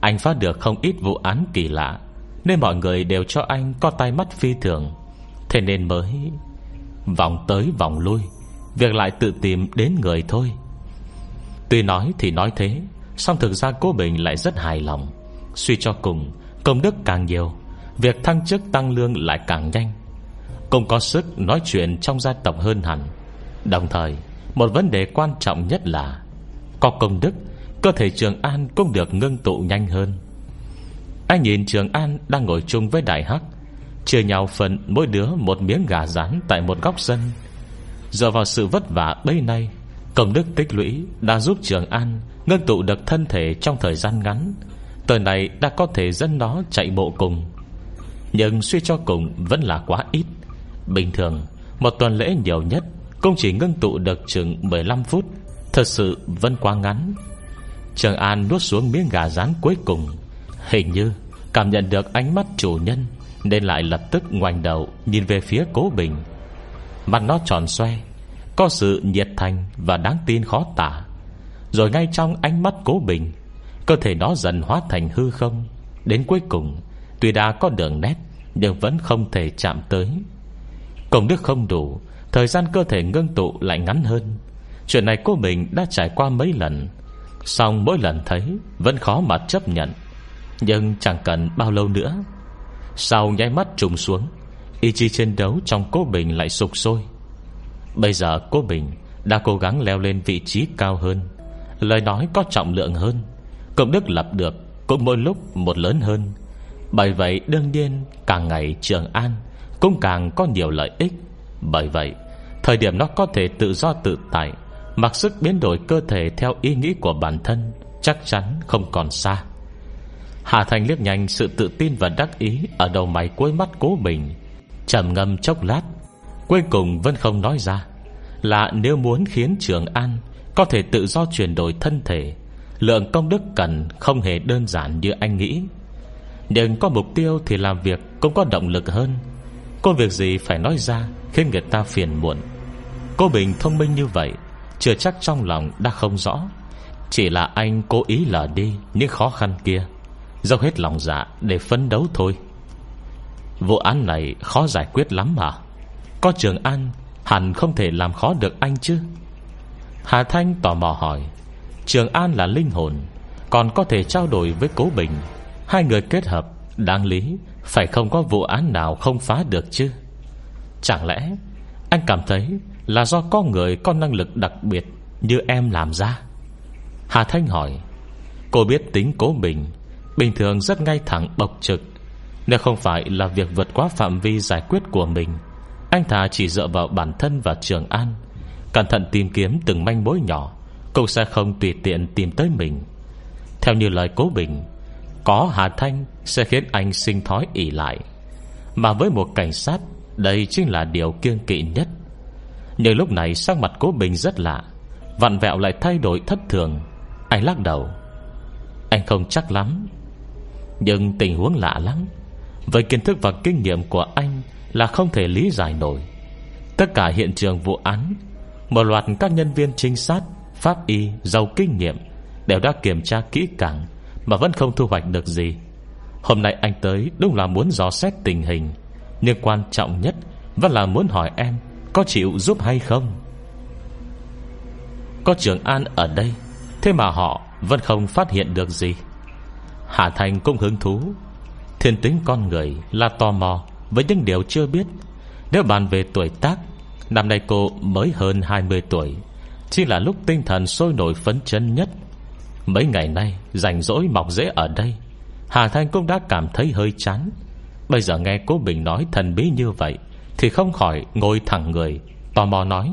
anh phát được không ít vụ án kỳ lạ, Nên mọi người đều cho anh có tay mắt phi thường. Thế nên mới Vòng tới vòng lui, Việc lại tự tìm đến người thôi. Tuy nói thì nói thế song thực ra cô Bình lại rất hài lòng. Suy cho cùng, Công đức càng nhiều, Việc thăng chức tăng lương lại càng nhanh. Cũng có sức nói chuyện trong gia tộc hơn hẳn. Đồng thời, Một vấn đề quan trọng nhất là Có công đức, Cơ thể Trường An cũng được ngưng tụ nhanh hơn. Anh nhìn Trường An đang ngồi chung với Đại Hắc, Chia nhau phần mỗi đứa một miếng gà rán Tại một góc sân. Dựa vào sự vất vả bấy nay Công đức tích lũy đã giúp Trường An ngưng tụ được thân thể trong thời gian ngắn. Tờ này đã có thể dẫn nó chạy bộ cùng. Nhưng suy cho cùng Vẫn là quá ít. Bình thường, Một tuần lễ nhiều nhất Cũng chỉ ngưng tụ được chừng 15 phút. Thật sự vẫn quá ngắn. Trường An nuốt xuống miếng gà rán cuối cùng. Hình như Cảm nhận được ánh mắt chủ nhân, Nên lại lập tức ngoảnh đầu Nhìn về phía cố bình. Mặt nó tròn xoe có sự nhiệt thành và đáng tin khó tả. Rồi ngay trong ánh mắt cố bình, Cơ thể nó dần hóa thành hư không. Đến cuối cùng, Tuy đã có đường nét, Nhưng vẫn không thể chạm tới. Công đức không đủ, Thời gian cơ thể ngưng tụ lại ngắn hơn. Chuyện này cô mình đã trải qua mấy lần Xong mỗi lần thấy Vẫn khó mà chấp nhận. Nhưng chẳng cần bao lâu nữa, Sau nháy mắt trùng xuống, Ý chí chiến đấu trong cô Bình lại sụp sôi. Bây giờ cô Bình Đã cố gắng leo lên vị trí cao hơn. Lời nói có trọng lượng hơn. Công đức lập được Cũng mỗi lúc một lớn hơn. Bởi vậy, đương nhiên, Càng ngày Trường An Cũng càng có nhiều lợi ích. Bởi vậy, Thời điểm nó có thể tự do tự tại, Mặc sức biến đổi cơ thể Theo ý nghĩ của bản thân, Chắc chắn không còn xa. Hà Thành liếc nhanh sự tự tin và đắc ý Ở đầu mày cuối mắt cố bình trầm ngâm chốc lát, Cuối cùng vẫn không nói ra. Là nếu muốn khiến Trường An Có thể tự do chuyển đổi thân thể, Lượng công đức cần không hề đơn giản như anh nghĩ. Nhưng có mục tiêu thì làm việc Cũng có động lực hơn. Có việc gì phải nói ra Khiến người ta phiền muộn. Cô Bình thông minh như vậy, Chưa chắc trong lòng đã không rõ. Chỉ là anh cố ý lờ đi Những khó khăn kia, Dốc hết lòng dạ để phấn đấu thôi. Vụ án này khó giải quyết lắm mà. Có Trường An Hẳn không thể làm khó được anh chứ? Hà Thanh tò mò hỏi. Trường An là linh hồn, Còn có thể trao đổi với Cố Bình. Hai người kết hợp, Đáng lý, Phải không có vụ án nào không phá được chứ? Chẳng lẽ, Anh cảm thấy là do có người có năng lực đặc biệt Như em làm ra? Hà Thanh hỏi. Cô biết tính Cố Bình Bình thường rất ngay thẳng bộc trực. Nếu không phải là việc vượt quá phạm vi giải quyết của mình anh thà chỉ dựa vào bản thân và Trường An, Cẩn thận tìm kiếm từng manh mối nhỏ cũng sẽ không tùy tiện tìm tới mình. Theo như lời cố bình, Có Hà Thanh sẽ khiến anh sinh thói ỉ lại. Mà với một cảnh sát, Đây chính là điều kiêng kỵ nhất. Nhưng lúc này sắc mặt cố bình rất lạ, Vặn vẹo lại thay đổi thất thường. Anh lắc đầu. Anh không chắc lắm, Nhưng tình huống lạ lắm. Với kiến thức và kinh nghiệm của anh là không thể lý giải nổi. Tất cả hiện trường vụ án, Một loạt các nhân viên trinh sát, Pháp y giàu kinh nghiệm Đều đã kiểm tra kỹ càng Mà vẫn không thu hoạch được gì. Hôm nay anh tới đúng là muốn dò xét tình hình, Nhưng quan trọng nhất Vẫn là muốn hỏi em Có chịu giúp hay không. Có trường an ở đây, Thế mà họ vẫn không phát hiện được gì. Hà Thành cũng hứng thú, Thiên tính con người là tò mò. Với những điều chưa biết, Nếu bàn về tuổi tác, Năm nay cô mới hơn 20 tuổi, chỉ là lúc tinh thần sôi nổi phấn chấn nhất. Mấy ngày nay, Rảnh rỗi mọc rễ ở đây, Hà Thanh cũng đã cảm thấy hơi chán. Bây giờ nghe cô Bình nói thần bí như vậy, Thì không khỏi ngồi thẳng người, Tò mò nói,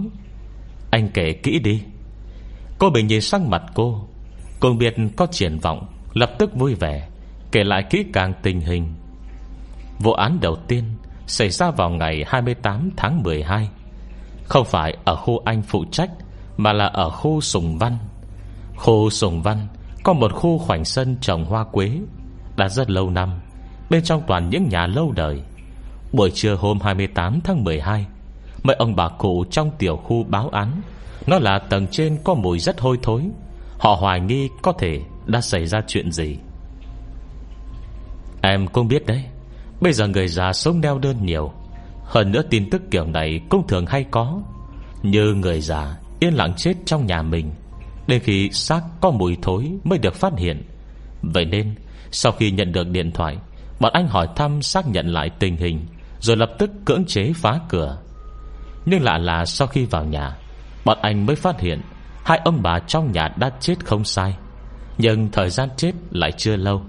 Anh kể kỹ đi. Cô Bình nhìn sang mặt cô Cùng biết có triển vọng, Lập tức vui vẻ, Kể lại kỹ càng tình hình. Vụ án đầu tiên Xảy ra vào ngày 28 tháng 12 Không phải ở khu anh phụ trách, mà là ở khu Sùng Văn. Khu Sùng Văn Có một khu khoảnh sân trồng hoa quế, Đã rất lâu năm, Bên trong toàn những nhà lâu đời. Buổi trưa hôm 28 tháng 12 Mấy ông bà cụ trong tiểu khu báo án Nó là tầng trên có mùi rất hôi thối. Họ hoài nghi có thể đã xảy ra chuyện gì. Em cũng biết đấy. Bây giờ người già sống neo đơn nhiều. Hơn nữa tin tức kiểu này cũng thường hay có. Như người già Yên lặng chết trong nhà mình, Đến khi xác có mùi thối Mới được phát hiện. Vậy nên, sau khi nhận được điện thoại, Bọn anh hỏi thăm xác nhận lại tình hình, Rồi lập tức cưỡng chế phá cửa. Nhưng lạ là sau khi vào nhà, Bọn anh mới phát hiện Hai ông bà trong nhà đã chết không sai. Nhưng thời gian chết lại chưa lâu.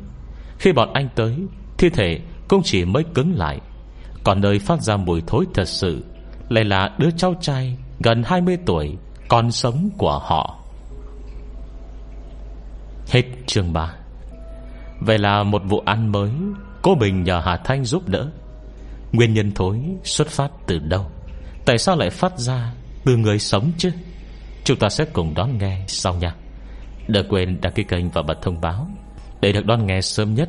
Khi bọn anh tới, Thi thể cũng chỉ mới cứng lại. Còn nơi phát ra mùi thối thật sự, Lại là đứa cháu trai Gần 20 tuổi, Còn sống của họ. Hết chương 3 Vậy là một vụ án mới Cô Bình nhờ Hà Thanh giúp đỡ. Nguyên nhân thối xuất phát từ đâu? Tại sao lại phát ra Từ người sống chứ? Chúng ta sẽ cùng đón nghe sau nha. Đừng quên đăng ký kênh và bật thông báo Để được đón nghe sớm nhất.